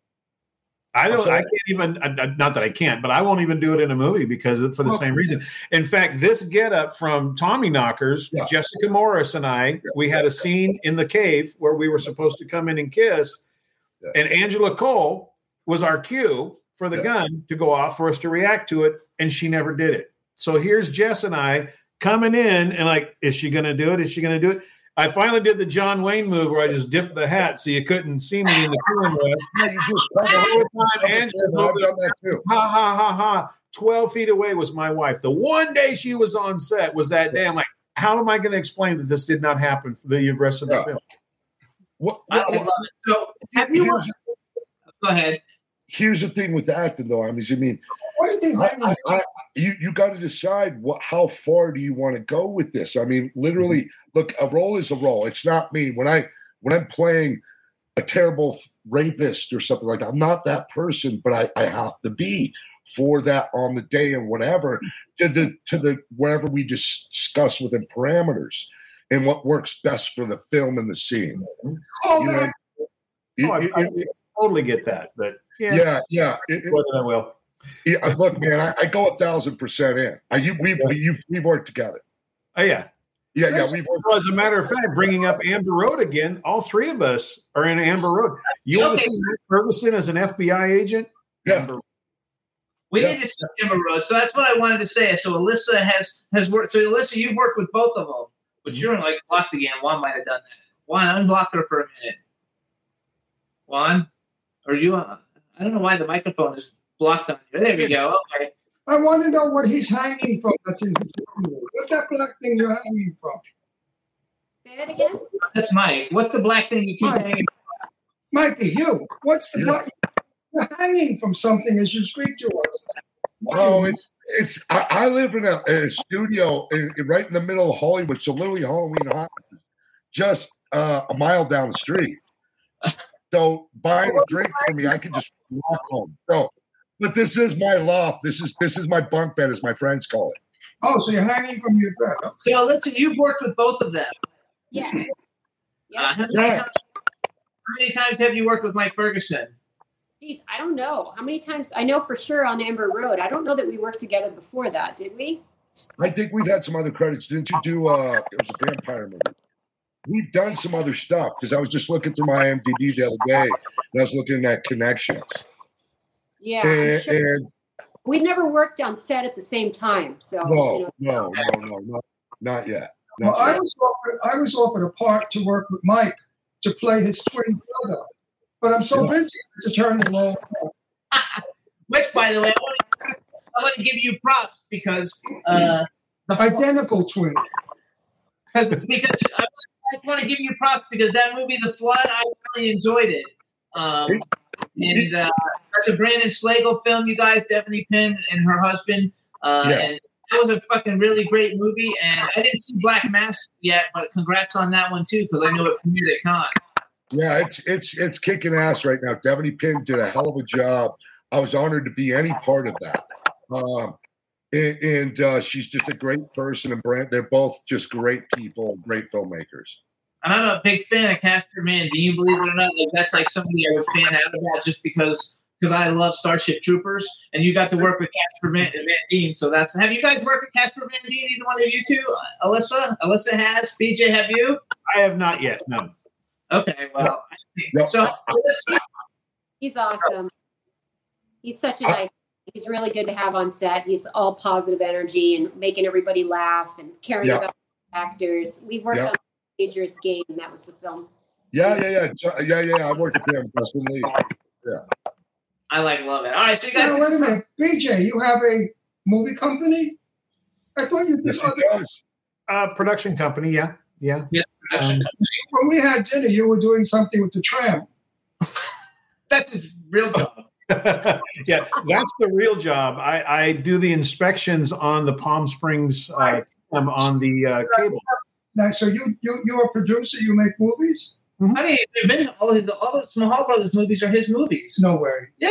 I don't. I can't even. Not that I can't, but I won't even do it in a movie because for the Oh. same reason. In fact, this get up from Tommy Knockers, Yeah. Jessica Morris and I, we had a scene in the cave where we were supposed to come in and kiss, Yeah. and Angela Cole was our cue for the Yeah. gun to go off for us to react to it, and she never did it. So here's Jess and I coming in, and like, is she going to do it? Is she going to do it? I finally did the John Wayne move where I just dipped the hat so you couldn't see me in the camera. Yeah, you just. The whole time, I've done that too. ha ha ha ha. 12 feet away was my wife. The one day she was on set was that day. I'm like, how am I going to explain that this did not happen for the rest of the Yeah. film? What, I love it. So have you? here's, Go ahead. here's the thing with acting, though. I mean, I mean, What do you I, think? I, I, you you got to decide what how far do you want to go with this. I mean, literally, look, a role is a role. It's not me when I when I'm playing a terrible rapist or something like that. I'm not that person, but I, I have to be for that on the day and whatever to the to the wherever we dis- discuss within parameters and what works best for the film and the scene. Oh, You know. Oh, I, it- I it- totally get that. But yeah, yeah, yeah. It- it- I will. Yeah, look, man, I, I go a thousand percent in. I, you, we've you've, we've worked together. Oh, yeah. Yeah, yeah, we've. Well, as a matter of fact, bringing up Amber Road again, all three of us are in Amber Road. You want to see Mike Ferguson as an FBI agent? Yeah. Amber- We Yeah. need to see Amber Rose. So that's what I wanted to say. So Elissa has has worked. So Elissa, you've worked with both of them, but you're like blocked again. Juan might have done that. Juan, unblock her for a minute. Juan, are you? Uh, I don't know why the microphone is blocked on you. There we go. Okay. I want to know what he's hanging from that's in his room. What's that black thing you're hanging from? Say that again. That's Mike. What's the black thing you keep Mike. hanging? Mikey, you. What's the Yeah. black? You're hanging from something as you speak to us. Oh, it's it's. I, I live in a, a studio in, in- right in the middle of Hollywood, so literally Halloween hot, just uh, a mile down the street. So buying a drink for me, I could just walk home. So, but this is my loft. This is this is my bunk bed, as my friends call it. Oh, so you're hanging from your bed. So listen, you've worked with both of them. Yes. Uh, Yeah. how, many Yeah. times, how many times have you worked with Mike Ferguson? Geez, I don't know how many times. I know for sure on Amber Road. I don't know that we worked together before that, did we? I think we've had some other credits. Didn't you do? uh It was a vampire movie. We've done some other stuff because I was just looking through my IMDb the other day. And I was looking at connections, Yeah. I'm and, sure. and We never worked on set at the same time, so no, you know, no, no, no, not, not yet. Well, I was offered, I was offered a part to work with Mike to play his twin brother, but I'm so busy to turn the role. down. Which, by the way, I want to, I want to give you props because uh, the Identical twin. because because I, I want to give you props because that movie, The Flood, I really enjoyed it. Um, and uh, that's a Brandon Slagle film, you guys, Stephanie Penn and her husband. Uh, Yeah. And that was a fucking really great movie. And I didn't see Black Mass yet, but congrats on that one too because I know it premiered at Con. Yeah, it's it's it's kicking ass right now. Devanny Pinn did a hell of a job. I was honored to be any part of that. Um, and and uh, she's just a great person, and Brand. They're both just great people, great filmmakers. And I'm a big fan of Casper Van Dien, believe it or not. Like that's like somebody I would fan out about just because because I love Starship Troopers, and you got to work with Casper Van, Van Dien. So that's have you guys worked with Casper Van Dien? Either one of you two? Uh, Elissa, Elissa has. BJ, have you? I have not yet. No. Okay, well, so Elissa, He's awesome. He's such a nice. He's really good to have on set. He's all positive energy and making everybody laugh and caring Yeah. about actors. We've worked Yeah. on Dangerous Game. That was the film. Yeah, yeah, yeah, Jo- yeah, yeah. I worked with him, Justin Yeah. I like love it. All right, so you guys. Now, wait a minute. BJ, you have a movie company? I thought you did Yes, he other. does. Uh, production company. Yeah. Yeah. Yeah, Um, When we had dinner, you were doing something with the tram. That's a real job. yeah, that's the real job. I, I do the inspections on the Palm Springs uh, um, on the uh, cable. Now, so you you you're a producer. You make movies? I mean, you've been to all his all the Mahal Brothers movies are his movies. No way. Yeah,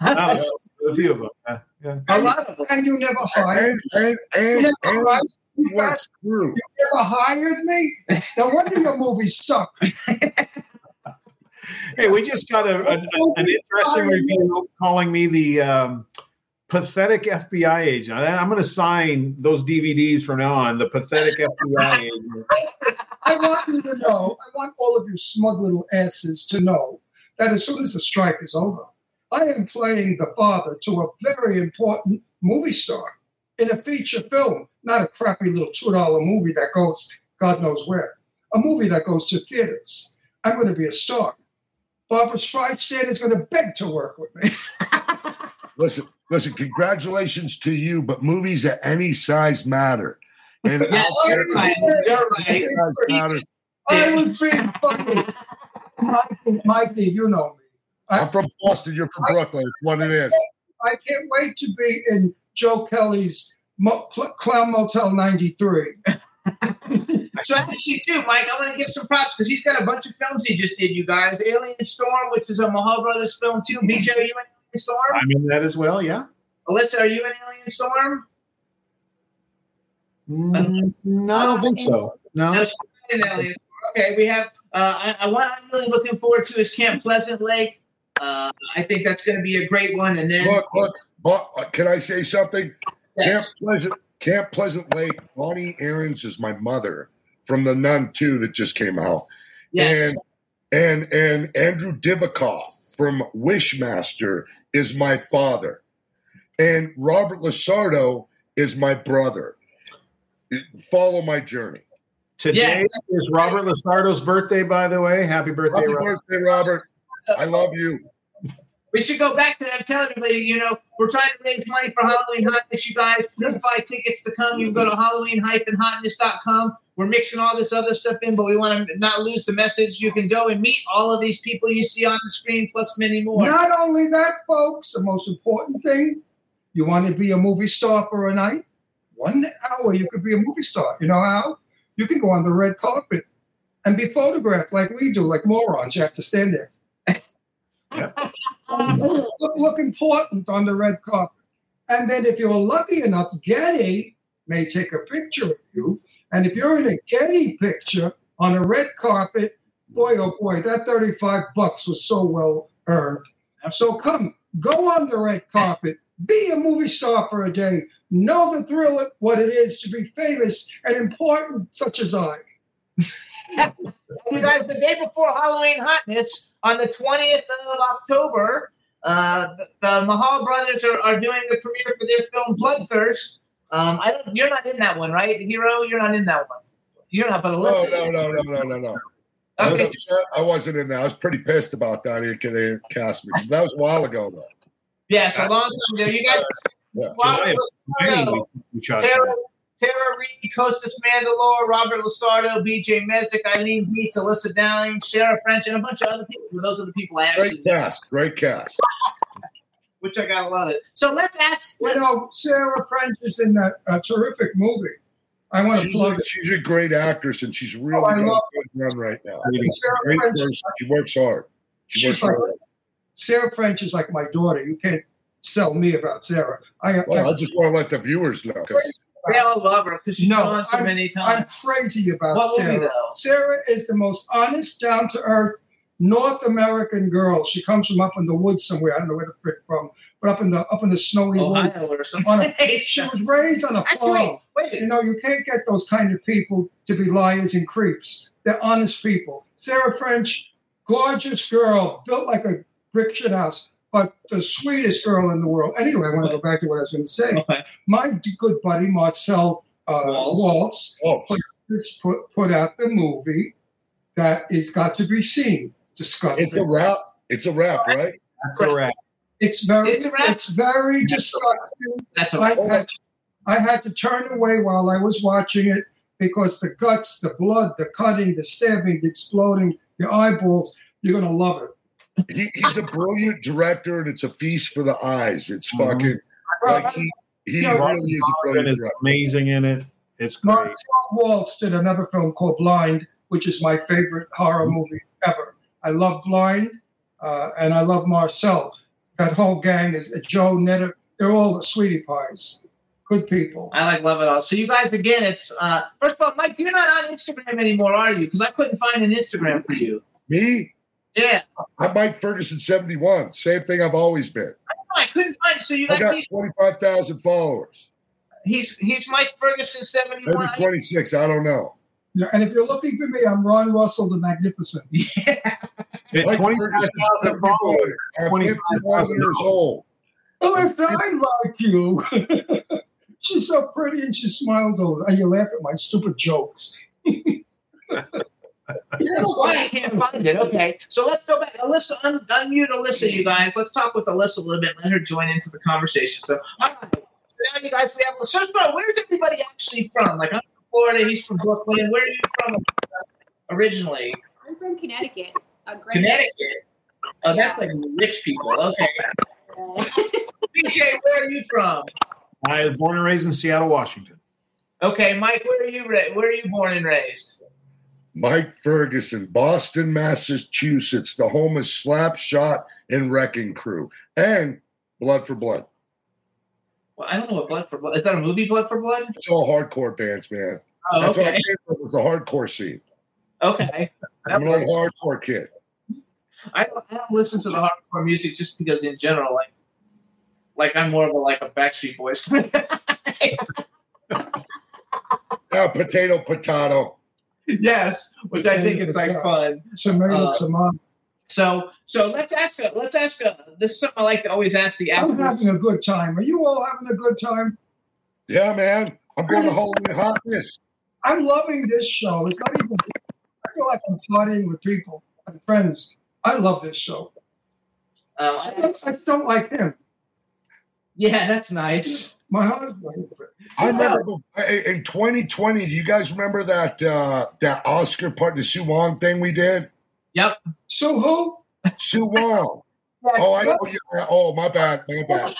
yes, a few of them. Uh, yeah. a lot of them. And you never hired. And and and, You never and hired- you went guys- you never hired me. No wonder your movies suck. Hey, we just got a, a- an interesting review calling me the um, pathetic FBI agent. I- I'm going to sign those DVDs from now on. The pathetic FBI agent. I want you to know. I want all of you smug little asses to know that as soon as the strike is over, I am playing the father to a very important movie star in a feature film, not a crappy little two dollar movie that goes God knows where. A movie that goes to theaters. I'm going to be a star. Barbra Streisand is going to beg to work with me. Listen, listen. Congratulations to you, but movies at any size matter. And Yeah, you're right. You're right. size matter. I was being funny. Mikey, Mikey, you know me. I'm from Boston. You're from Brooklyn. It's what it is. I can't wait to be in Joe Kelly's Mo- Cl- Clown Motel 93. So actually, too, Mike, I want to give some props because he's got a bunch of films he just did. You guys, Alien Storm, which is a Mahal Brothers film too. BJ, are you in Alien Storm? I'm in that as well. Yeah. Elissa, are you in Alien Storm? Mm, no, I don't think so. No. No, she's in Alien Storm. Okay, we have. Uh, I, I want. I'm really looking forward to is Camp Pleasant Lake. Uh, I think that's going to be a great one. And then Look, look. But uh, can I say something? Camp Pleasant, Camp Pleasant Lake. Bonnie Aarons is my mother from the Nun Two that just came out. Yes. And and and Andrew Divoff from Wishmaster is my father, and Robert Lasardo is my brother. Follow my journey. Today Yes. is Robert Lasardo's birthday, by the way. Happy birthday, Happy Robert. birthday, Robert. I love you. We should go back to that. Tell everybody, you know, we're trying to raise money for Halloween Hotness. You guys, you buy tickets to come. You can go to Halloween-hotness.com. We're mixing all this other stuff in, but we want to not lose the message. You can go and meet all of these people you see on the screen, plus many more. Not only that, folks, the most important thing you want to be a movie star for a night? One hour, you could be a movie star. You know how? You can go on the red carpet and be photographed like we do, like morons. You have to stand there. look, look important on the red carpet. And then if you're lucky enough, Getty may take a picture of you. And if you're in a Getty picture on a red carpet, boy, oh boy, that 35 bucks was so well earned. So come, go on the red carpet, be a movie star for a day, know the thrill of what it is to be famous and important, such as I. you guys, the day before Halloween Hotness, on the 20th of October, uh, the, the Mahal brothers are, are doing the premiere for their film Bloodthirst. Um, I don't, you're not in that one, right, Hero? You're not in that one. You're not, but No, Elissa. no, no, no, no, no, no. I was Okay. upset. I wasn't in there. I was pretty pissed about that. They they didn't cast me. That was a while ago, though. Yes, a long time ago. You guys, Yeah. Robert July of Lasardo, 20, we shot Tara, that. Tara Reid, Costas Mandylor, Robert Lasardo, BJ Mezek, Eileen Dietz, Elissa Dowling, Sarah French, and a bunch of other people. Those are the people I actually Great cast. Great cast. which I gotta love it. So let's ask. You know, Sarah French is in that uh, terrific movie. I want to She's plug a, she's a great actress, and she's really Oh, I a good run right now. Sarah Great French- person. She works hard. She She's works like hard. Sarah French is like my daughter. You can't sell me about Sarah. I, Well, I just want to let the viewers know. 'cause They all love her because she's No, gone so I'm- many times. I'm crazy about What movie, Sarah. though? Sarah is the most honest, down to earth North American girl. She comes from up in the woods somewhere. I don't know where the frick from, but up in the up in the snowy woods. Ohio or On something. a, she was raised on a Actually, farm. wait, You know, you can't get those kind of people to be liars and creeps. They're honest people. Sarah French, gorgeous girl, built like a brick shit house, but the sweetest girl in the world. Anyway, I want to go back to what I was going to say. Okay. My good buddy Marcel uh, Walz. Walz, put, put, put out the movie that is got to be seen. Disgusting. It's a wrap. It's a wrap, right? That's a wrap. It's very, It's a wrap. it's very disgusting. That's a I had, I had to turn away while I was watching it because the guts, the blood, the cutting, the stabbing, the exploding, the eyeballs, you're gonna love it. He, he's a brilliant director, and it's a feast for the eyes. It's Mhm. fucking like he, he Yeah, really is a brilliant is director. amazing in it. It's great. Marcel Walz did another film called Blind, which is my favorite horror movie ever. I love Blind, uh, and I love Marcel. That whole gang is Joe Knetter. They're all the sweetie pies. Good people. I like love it all. So you guys, again, it's uh first of all, Mike, you're not on Instagram anymore, are you? Because I couldn't find an Instagram for you. Me, Yeah, I'm Mike Ferguson, 71. Same thing I've always been. I couldn't find. So you got got these. 25,000 followers. He's he's Mike Ferguson, 71. Maybe 26, I don't know. Yeah, and if you're looking for me, I'm Ron Russell the Magnificent. At Mike 25,000 followers. 71. I'm 51 25,000 years old. Elissa, I like you. She's so pretty and she smiles over. And you laugh at my stupid jokes. That's why I can't find it. Okay, so let's go back. Elissa, un- unmute Elissa, you guys. Let's talk with Elissa a little bit. Let her join into the conversation. So, all right. So now, you guys, we have Elissa. Bro, where's everybody actually from? Like, I'm from Florida. He's from Brooklyn. Where are you from uh, originally? I'm from Connecticut. Uh, Connecticut. Oh, that's like rich people. Okay. BJ, where are you from? I was born and raised in Seattle, Washington. Okay, Mike, where are you? Ra- where are you born and raised? Mike Ferguson, Boston, Massachusetts, the home of Slapshot and Wrecking Crew, and Blood for Blood. Well, I don't know what Blood for Blood is. That a movie, Blood for Blood? It's all hardcore bands, man. Oh, That's what I okay. came from was the hardcore scene. Okay. I'm an old hardcore kid. I don't, I don't listen to the hardcore music just because, in general, like, like I'm more of a like a Backstreet Boys. Yeah, potato, potato. Yes, which I think is like fun. Tomato, Uh, tomato. So, so let's ask. A, let's ask. A, this is something I like to always ask the I'm having a good time. Are you all having a good time? Yeah, man. I'm going to Halloween Hotness. I'm loving this show. It's not even, I feel like I'm partying with people and friends. I love this show. Um, I I, don't, I don't like him. Yeah, that's nice. My husband. I remember in 2020. Do you guys remember that uh, that Oscar part, the Sue Wong thing we did? Yep. So who? Sue Wong. Oh, I know. you- Oh, my bad. My bad.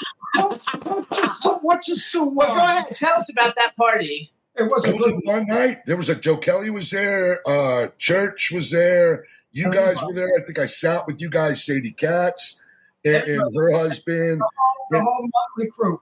What's a Sue Well, go ahead. Tell us about that party. It was a It was good one night. There was a Joe Kelly was there. Uh, Church was there. You guys were there. I think I sat with you guys, Sadie Katz, and, and her husband. The whole Motley crew.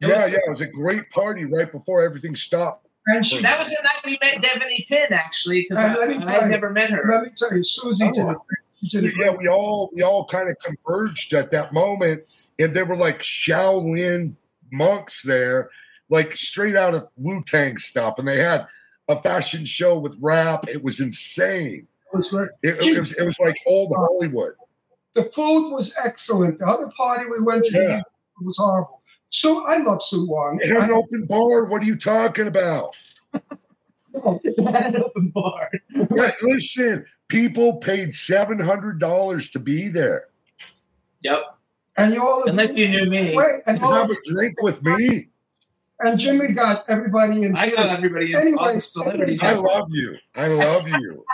Yeah, yeah. It was a great party right before everything stopped. And she, That was the night we met Devanny Pinn, actually, because And I, let I had never met her. let me tell you, Susie did it. Oh. She did it Yeah, we all we all kind of converged at that moment, and there were like Shaolin monks there, like straight out of Wu Tang stuff, and they had a fashion show with rap. It was insane. It was great. It, it was it was like old Hollywood. The food was excellent. The other party we went to Yeah. Was horrible. So I love Sue Wong. It had an open bar. What are you talking about? an open bar. Right, listen, people paid seven hundred dollars to be there. Yep. And you all Unless you knew me. Wait, and all Have a drink with me. and Jimmy got everybody in. I got everybody in, all the celebrities. I love you. I love you.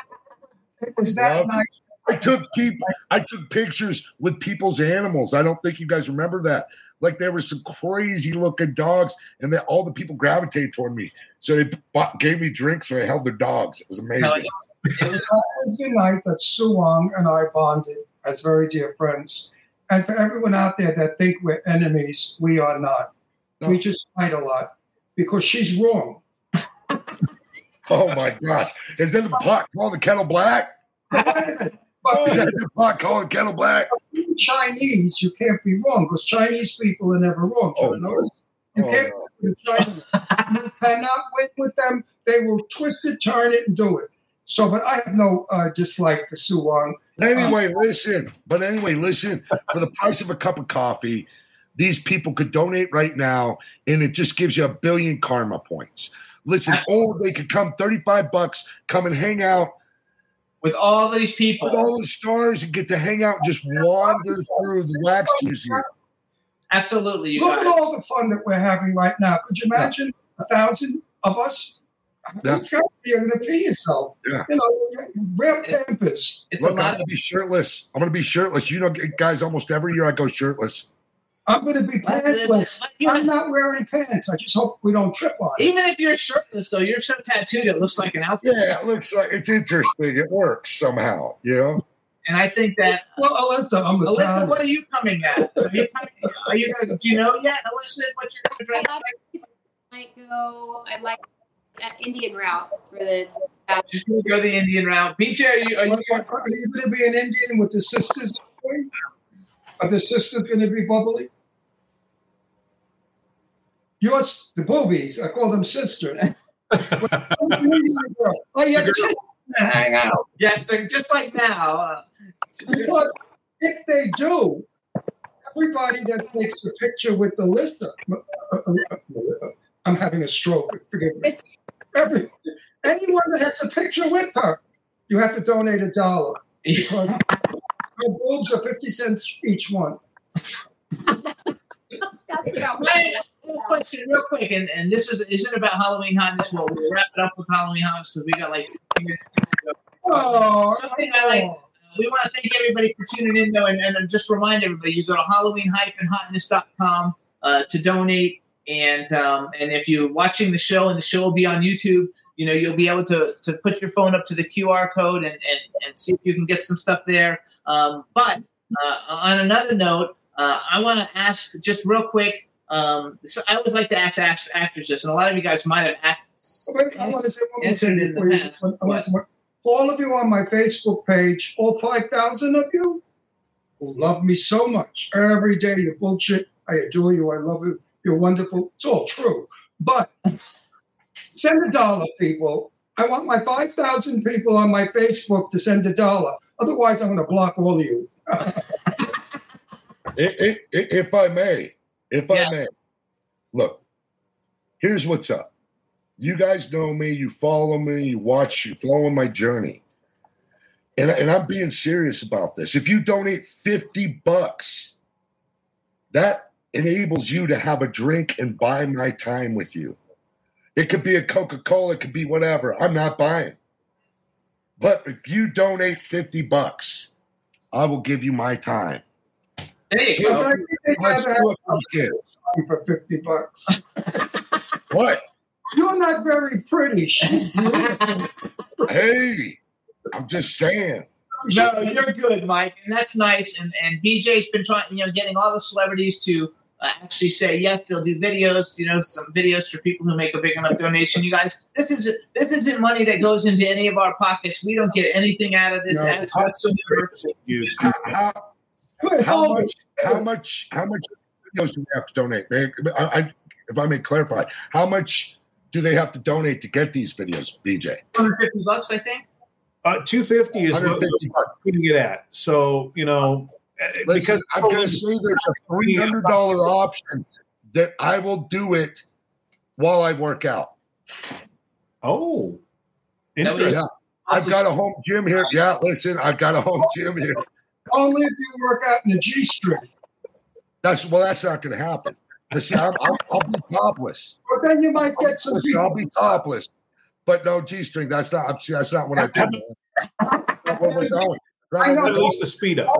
It was that Love night. I took people. I took pictures with people's animals. I don't think you guys remember that. Like there were some crazy looking dogs, and that all the people gravitated toward me. So they bought, gave me drinks and they held their dogs. It was amazing. It was Wednesday night that Sue Wong and I bonded as very dear friends. And for everyone out there that think we're enemies, we are not. We just fight a lot because she's wrong. Oh my gosh! Is that the pot called the kettle black? Is that the pot the kettle black? Chinese, you can't be wrong because Chinese people are never wrong. Oh, you? You Oh, can't win with Chinese. you cannot win with them. They will twist it, turn it, and do it. So, but I have no uh, dislike for Wong. Anyway, listen. But anyway, listen. For the price of a cup of coffee, these people could donate right now, and it just gives you a billion karma points. Listen, or they could come thirty-five bucks, come and hang out with all these people, with all the stars, and get to hang out, and just wander through the wax museum. Absolutely, you Look at it. all the fun that we're having right now. Could you imagine a thousand of us? Yeah. It's got to be able to pee yourself. Yeah. You know, wear Pampers. Look, I'm gonna be shirtless. I'm gonna be shirtless. You know, guys, almost every year I go shirtless. I'm going to be pantless. I'm not wearing pants. I just hope we don't trip on it. Even if you're shirtless, though, you're so tattooed, it looks like an outfit. Yeah, it looks like it's interesting. It works somehow, you know. And I think that. Well, Elissa, I'm Elissa, Italian. what are you coming at? Are you, coming, are you gonna? Do you know yet, Elissa? What you're going to try? I might go. I like that Indian route for this. Uh, Just gonna go the Indian route. BJ, are you? Are you? Are you going to be an Indian with the sisters? Are the sisters going to be bubbly? Yours, the boobies. I call them sisters. oh, yeah, to hang out. Yes, they're just like now. Uh, Because if they do, everybody that takes a picture with the list, I'm having a stroke. Forgive me. Every, anyone that has a picture with her, you have to donate a dollar. Because her boobs are 50 cents each one. That's about Wait, one question, real quick, and, and this is isn't about Halloween Hotness. Well, we'll wrap it up with Halloween Hotness because we got like. minutes to go. Oh, Something I like. We want to thank everybody for tuning in, though, and, and just remind everybody you go to Halloween-hotness.com uh, to donate. And um, and if you're watching the show and the show will be on YouTube, you know you'll be able to to put your phone up to the QR code and and, and see if you can get some stuff there. Um, but uh, on another note, uh, I want to ask just real quick. Um, so I would like to ask act- actors this, and a lot of you guys might have asked. Wait, I want to say one more Answered thing in before you. past. I want to say All of you on my Facebook page, all 5,000 of you, who love me so much. Every day, you bullshit. I adore you. I love you. You're wonderful. It's all true. But send a dollar, people. I want my 5,000 people on my Facebook to send a dollar. Otherwise, I'm going to block all of you. I- I- I- if I may, if I may, look, here's what's up. You guys know me, you follow me, you watch, you follow my journey. And, and I'm being serious about this. If you donate 50 bucks, that enables you to have a drink and buy my time with you. It could be a Coca Cola, it could be whatever. I'm not buying. But if you donate 50 bucks, I will give you my time. There you Just- go. let's do it for kids. For 50 bucks. What? You're not very pretty. Hey, I'm just saying. No, you're good, Mike, and that's nice. And and BJ's been trying, you know, getting all the celebrities to actually say yes. They'll do videos, you know, some videos for people who make a big enough donation. You guys, this is this isn't money that goes into any of our pockets. We don't get anything out of this No. ads whatsoever. How, how much? How much? How much videos do we have to donate? I, I, if I may clarify, how much do they have to donate to get these videos, BJ? 150 bucks, I think. Uh, 250 is what 150 we can get at. So, you know, Uh, listen, because I'm going to say there's a three hundred dollar option that I will do it while I work out. Oh, Interesting. Yeah. I've got a home gym here. Yeah, listen, I've got a home gym here. Only if you work out in the G string. That's well, that's not going to happen. Listen, I'm, I'll, I'll be topless. But then you might get some Listen, I'll be topless, but no G string. That's not. That's not what I do. That's where we're going. I know. At least the speed up.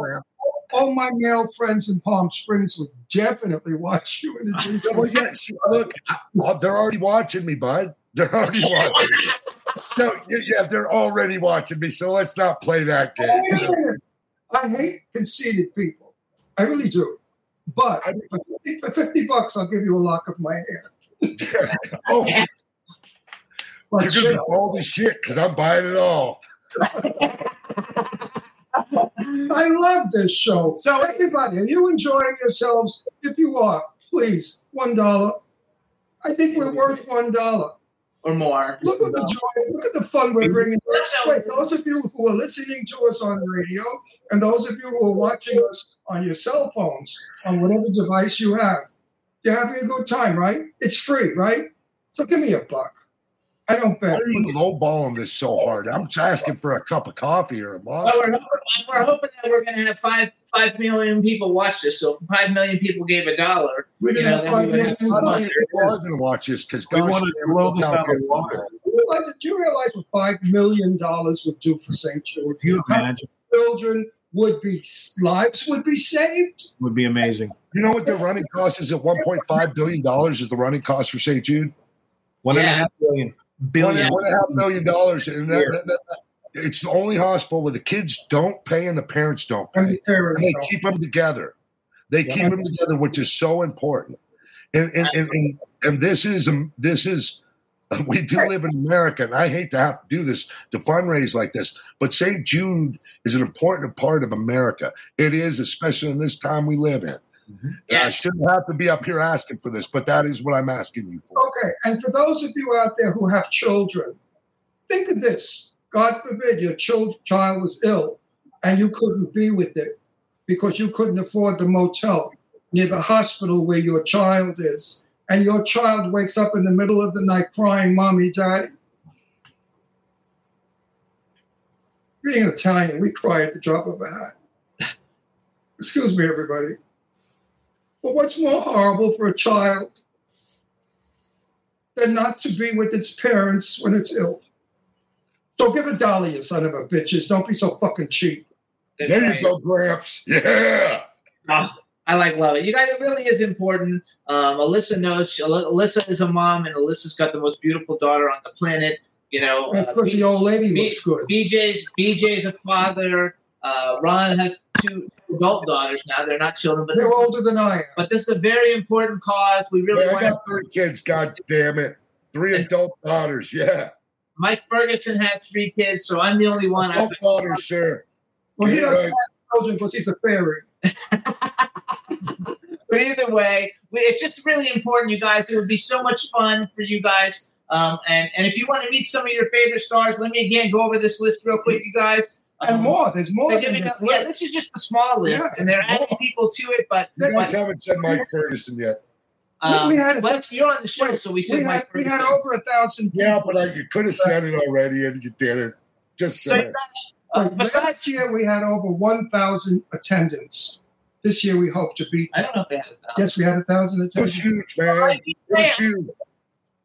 All my male friends in Palm Springs would definitely watch you in the G well, see, look, well, they're already watching me, bud. They're already watching me. No, yeah, they're already watching me. So let's not play that oh, game. I hate conceited people. I really do. But for 50, for 50 bucks, I'll give you a lock of my hair. oh, you're gonna be chill. bald shit because I'm buying it all. I love this show. So, everybody, are you enjoying yourselves? If you are, please, one dollar. I think we're worth one dollar. or more. Look at the joy. Look at the fun we're bringing. Wait, those of you who are listening to us on radio, and those of you who are watching us on your cell phones, on whatever device you have, you're having a good time, right? It's free, right? So give me a buck. I don't bet. Why are you lowballing this so hard? I'm just asking for a cup of coffee or a Well, we're, hoping, we're hoping that we're going to have five five million people watch this. So if five million people gave a dollar, We're you gonna know, have then we would have some money. going to watch this because We gosh, wanna damn, blow this how out of the water. are. Do you realize- do you realize what five million dollars would do for St. Jude? You imagine Children would be lives would be saved. would be amazing. You know what the running cost is at 1.5 billion dollars is the running cost for St. Jude? One and a half billion. One, Billion. one and a half million dollars, and that, Yeah. that- that- it's the only hospital where the kids don't pay and the parents don't pay. And they keep them together. They keep them together, which is so important. And and, and, and, and this is um, this is we do live in America, and I hate to have to do this to fundraise like this, but St. Jude is an important part of America. It is, especially in this time we live in. Mm-hmm. I Yes. shouldn't have to be up here asking for this, but that is what I'm asking you for. Okay, and for those of you out there who have children, think of this. God forbid your child was ill and you couldn't be with it because you couldn't afford the motel near the hospital where your child is. And your child wakes up in the middle of the night crying, Mommy, Daddy. Being Italian, we cry at the drop of a hat. Excuse me, everybody. But what's more horrible for a child than not to be with its parents when it's ill? So give a dolly, you son of a bitches. Don't be so fucking cheap. There you go, Gramps. Yeah. Oh, I like love it. You guys, it really is important. Um, Elissa knows. She, Elissa is a mom, and Elissa's got the most beautiful daughter on the planet. You know, And uh, of course, the old lady B- looks good. BJ's BJ's a father. Uh, Ron has two adult daughters now. They're not children, but They're older than I am. but this is a very important cause. We really Yeah, I got three kids, god damn it. Three adult daughters, yeah. Mike Ferguson has three kids, so I'm the only one. I've Adult daughters, sir. Well, he doesn't right. have children because he's a fairy. But either way, we, it's just really important, you guys. It would be so much fun for you guys. Um, and, and if you want to meet some of your favorite stars, let me again go over this list real quick, you guys. And Um, more. There's more. they're than giving up- yeah, this is just a small list, Yeah. and they're adding people to it. But, You guys but haven't said Mike Ferguson yet. um, We- we had- but you're on the show, so we said we, had, Mike we had over a thousand Yeah, but I, you could have said it already and you didn't. Just So say you it. uh, besides, last year, we had over 1,000 attendants. This year, we hope to beat. I don't know if they had a thousand. Yes, we had a thousand It was huge, man. It was huge.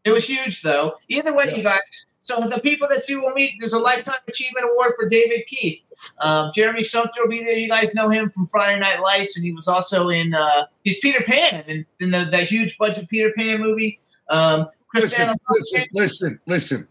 It was huge, though. Either way, Yeah. you guys. So the people that you will meet, there's a lifetime achievement award for David Keith. Um, Jeremy Sumpter will be there. You guys know him from Friday Night Lights, and he was also in uh, he's Peter Pan in, in the that huge budget Peter Pan movie. Um, Listen, Kristina listen, listen, listen.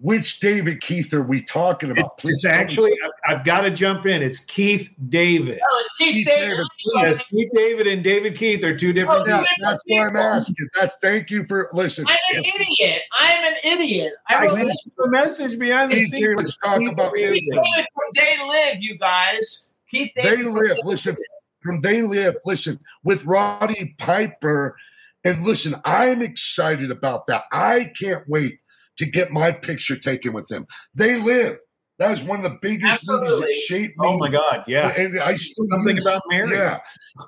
Which David Keith are we talking about? It's, Please it's actually, I've, I've got to jump in. It's Keith David. Oh, it's Keith, Keith David. David, Yes. Keith David and David Keith are two different Oh, Yeah, people. that's why I'm asking. That's thank you for listen. I'm an idiot. I'm an idiot. I I wrote sent you the message behind the Keith scenes. David, let's talk Keith about David. David from They Live, you guys. Keith They live. Listen, from They Live. Listen, with Roddy Piper, and listen, I'm excited about that. I can't wait to get my picture taken with him. They Live. That was one of the biggest movies Absolutely. that shaped oh me. Oh my God, yeah. And I still Something use- about Mary. Yeah,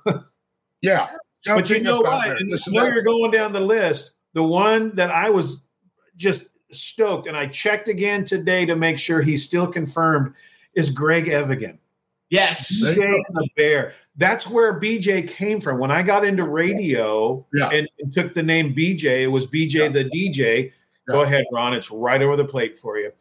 yeah. But you know about what? Mary. And Listen, while you're going down the list, the one that I was just stoked, and I checked again today to make sure he's still confirmed, is Greg Evigan. Yes. BJ the Bear. That's where BJ came from. When I got into radio and, and took the name BJ, it was BJ the DJ. Go ahead, Ron. It's right over the plate for you.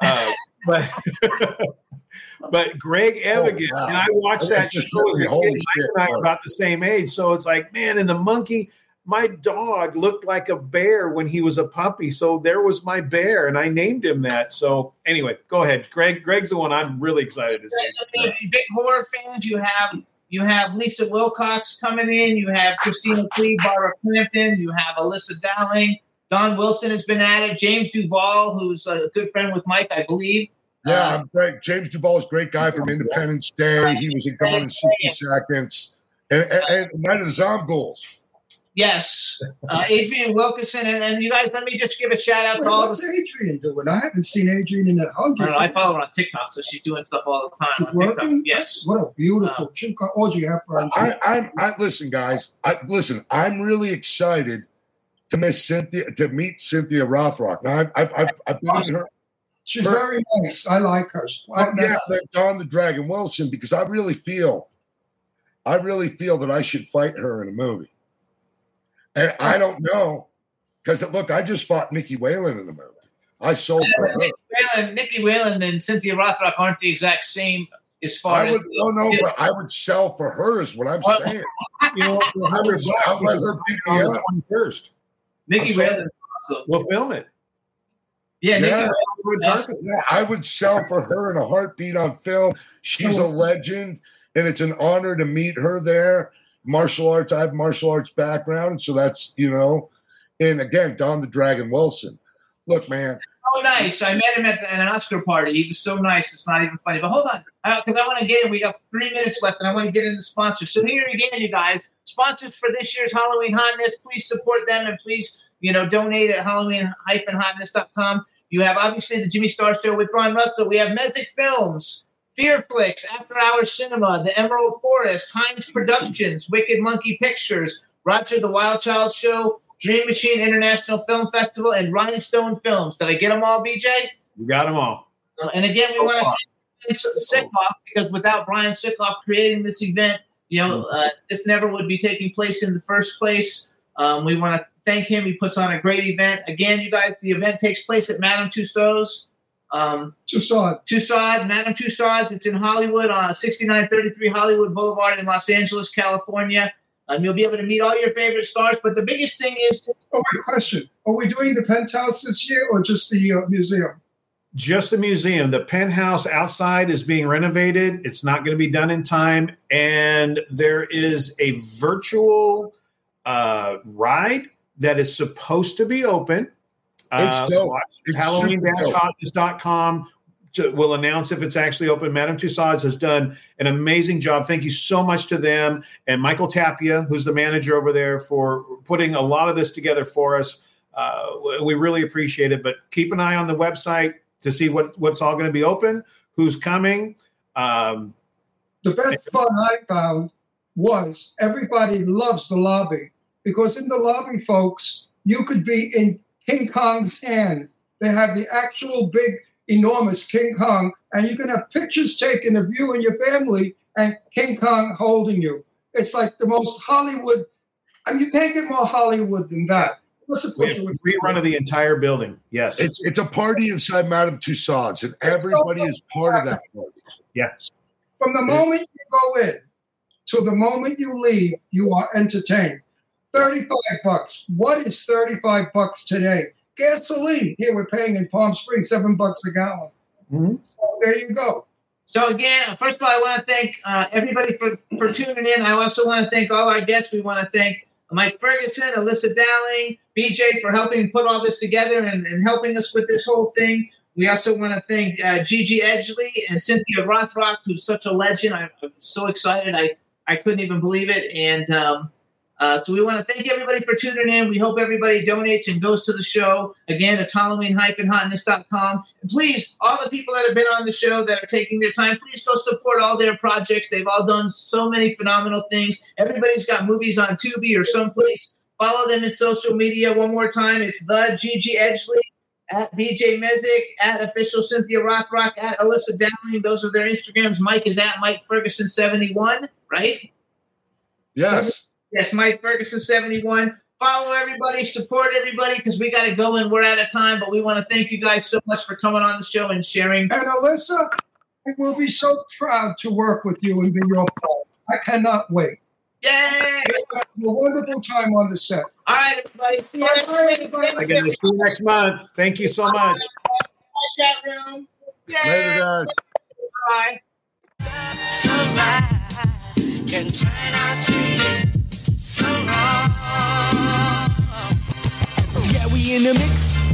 Uh, but but Greg Evigan, wow. and I watched that show as a really- holy kid. Mike shit, and I are about the same age, so it's like, man, and the monkey. My dog looked like a bear when he was a puppy, so there was my bear, and I named him that. So anyway, go ahead, Greg. Greg's the one I'm really excited to see. So, if big horror fans, you have you have Lisa Wilcox coming in, you have Kristina Klebe, Barbara Crampton, you have Elissa Dowling, Don Wilson has been at it, James Duval, who's a good friend with Mike, I believe. Yeah, I'm great. James Duval's a great guy from Independence Day. He was in Gone in 60 Seconds. And, and, and Night of the Zombies. Yes, uh, Adrienne Wilkinson, and, and you guys, let me just give a shout out to Wait, all what's the. Adrienne doing? I haven't seen Adrienne in a I hundred. don't know. I follow her on TikTok, so she's doing stuff all the time She's on TikTok. Yes. What a beautiful. she got Audrey Hepburn. I, I, I listen, guys. I listen. I'm really excited to miss Cynthia to meet Cynthia Rothrock. Now, I've I've, I've, I've been in her. She's her- very nice. I like her. I, Oh, yeah, but Don the Dragon Wilson because I really feel, I really feel that I should fight her in a movie, and I don't know because look, I just fought Nikki Whalen in the movie. I sold for her. Whalen, Nikki Whalen and Cynthia Rothrock aren't the exact same as far I as. no no, but I would sell for her is what I'm saying. You know, I would I'll let her beat me the up. 21st. Nikki I'm sorry. Whalen. We'll film it. Yeah, Nikki Yeah. Whalen. Yeah, I would sell for her in a heartbeat on film. She's a legend, and it's an honor to meet her there. Martial arts, I have martial arts background, so that's you know. And again, Don the Dragon Wilson. Look, man, so nice. I met him at, the, at an Oscar party. He was so nice. It's not even funny. But hold on, because I want to get in. We got three minutes left, and I want to get into sponsors. So here again, you guys, sponsors for this year's Halloween Hotness. Please support them, and please, you know, donate at Halloween-hotness.com. You have obviously the Jimmy Star Show with Ron Russell. We have Mythic Films, Fear Flicks, After Hours Cinema, The Emerald Forest, Heinz Productions, Wicked Monkey Pictures, Roger the Wild Child Show, Dream Machine International Film Festival, and Rhinestone Films. Did I get them all, BJ? You got them all. Uh, and again, we want to thank Sickoff because without Brian Sickoff creating this event, you know, uh, this never would be taking place in the first place. Um, we want to thank him. He puts on a great event. Again, you guys, the event takes place at Madame Tussauds. Um, Tucson. Tucson, Madame Tussauds. It's in Hollywood on 6933 Hollywood Boulevard in Los Angeles, California. Um, you'll be able to meet all your favorite stars. But the biggest thing is Oh, wait, question. Are we doing the penthouse this year or just the uh, museum? Just the museum. The penthouse outside is being renovated. It's not going to be done in time. And there is a virtual uh, ride that is supposed to be open. It's Uh, dope. watch It's Halloween-hotness.com to, will announce if it's actually open. Madame Tussauds has done an amazing job. Thank you so much to them and Michael Tapia, who's the manager over there, for putting a lot of this together for us. Uh, we really appreciate it. But keep an eye on the website to see what, what's all going to be open, who's coming. Um, The best fun I found was everybody loves the lobby because in the lobby, folks, you could be in King Kong's hand. They have the actual big, enormous King Kong, and you can have pictures taken of you and your family and King Kong holding you. It's like the most Hollywood. I mean, you can't get more Hollywood than that. What's the we picture have with rerun of the entire building. Yes. it's it's a party inside Madame Tussauds, and everybody is part of that party. Yes. From the moment you go in to the moment you leave, you are entertained. 35 bucks. What is 35 bucks today? Gasoline. Here we're paying in Palm Springs seven bucks a gallon. Mhm. So there you go. So again, first of all, I want to thank uh, everybody for, for tuning in. I also want to thank all our guests. We want to thank Mike Ferguson, Elissa Dowling, BJ for helping put all this together and, and helping us with this whole thing. We also want to thank uh, Gigi Edgley and Cynthia Rothrock, who's such a legend. I'm so excited. I, I couldn't even believe it. And um, uh, so we want to thank everybody for tuning in. We hope everybody donates and goes to the show. Again, it's Halloween-hotness.com. And please, all the people that have been on the show that are taking their time, please go support all their projects. They've all done so many phenomenal things. Everybody's got movies on Tubi or someplace. Follow them in social media one more time. It's the Gigi Edgley at BJ Mezek, at official Cynthia Rothrock, at Elissa Dowling. Those are their Instagrams. Mike is at Mike Ferguson 71, right? Yes. Yes, Mike Ferguson 71. Follow everybody, support everybody because we got to go and we're out of time. But we want to thank you guys so much for coming on the show and sharing. And Elissa, we'll be so proud to work with you and be your partner. I cannot wait. Yay! Have a wonderful time on the set. All right, everybody. See you everybody. I gotta see you next month. Thank you so much. Chat room. Yay. Later, guys. Bye. can turn out to be Yeah, we in the mix.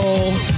Oh.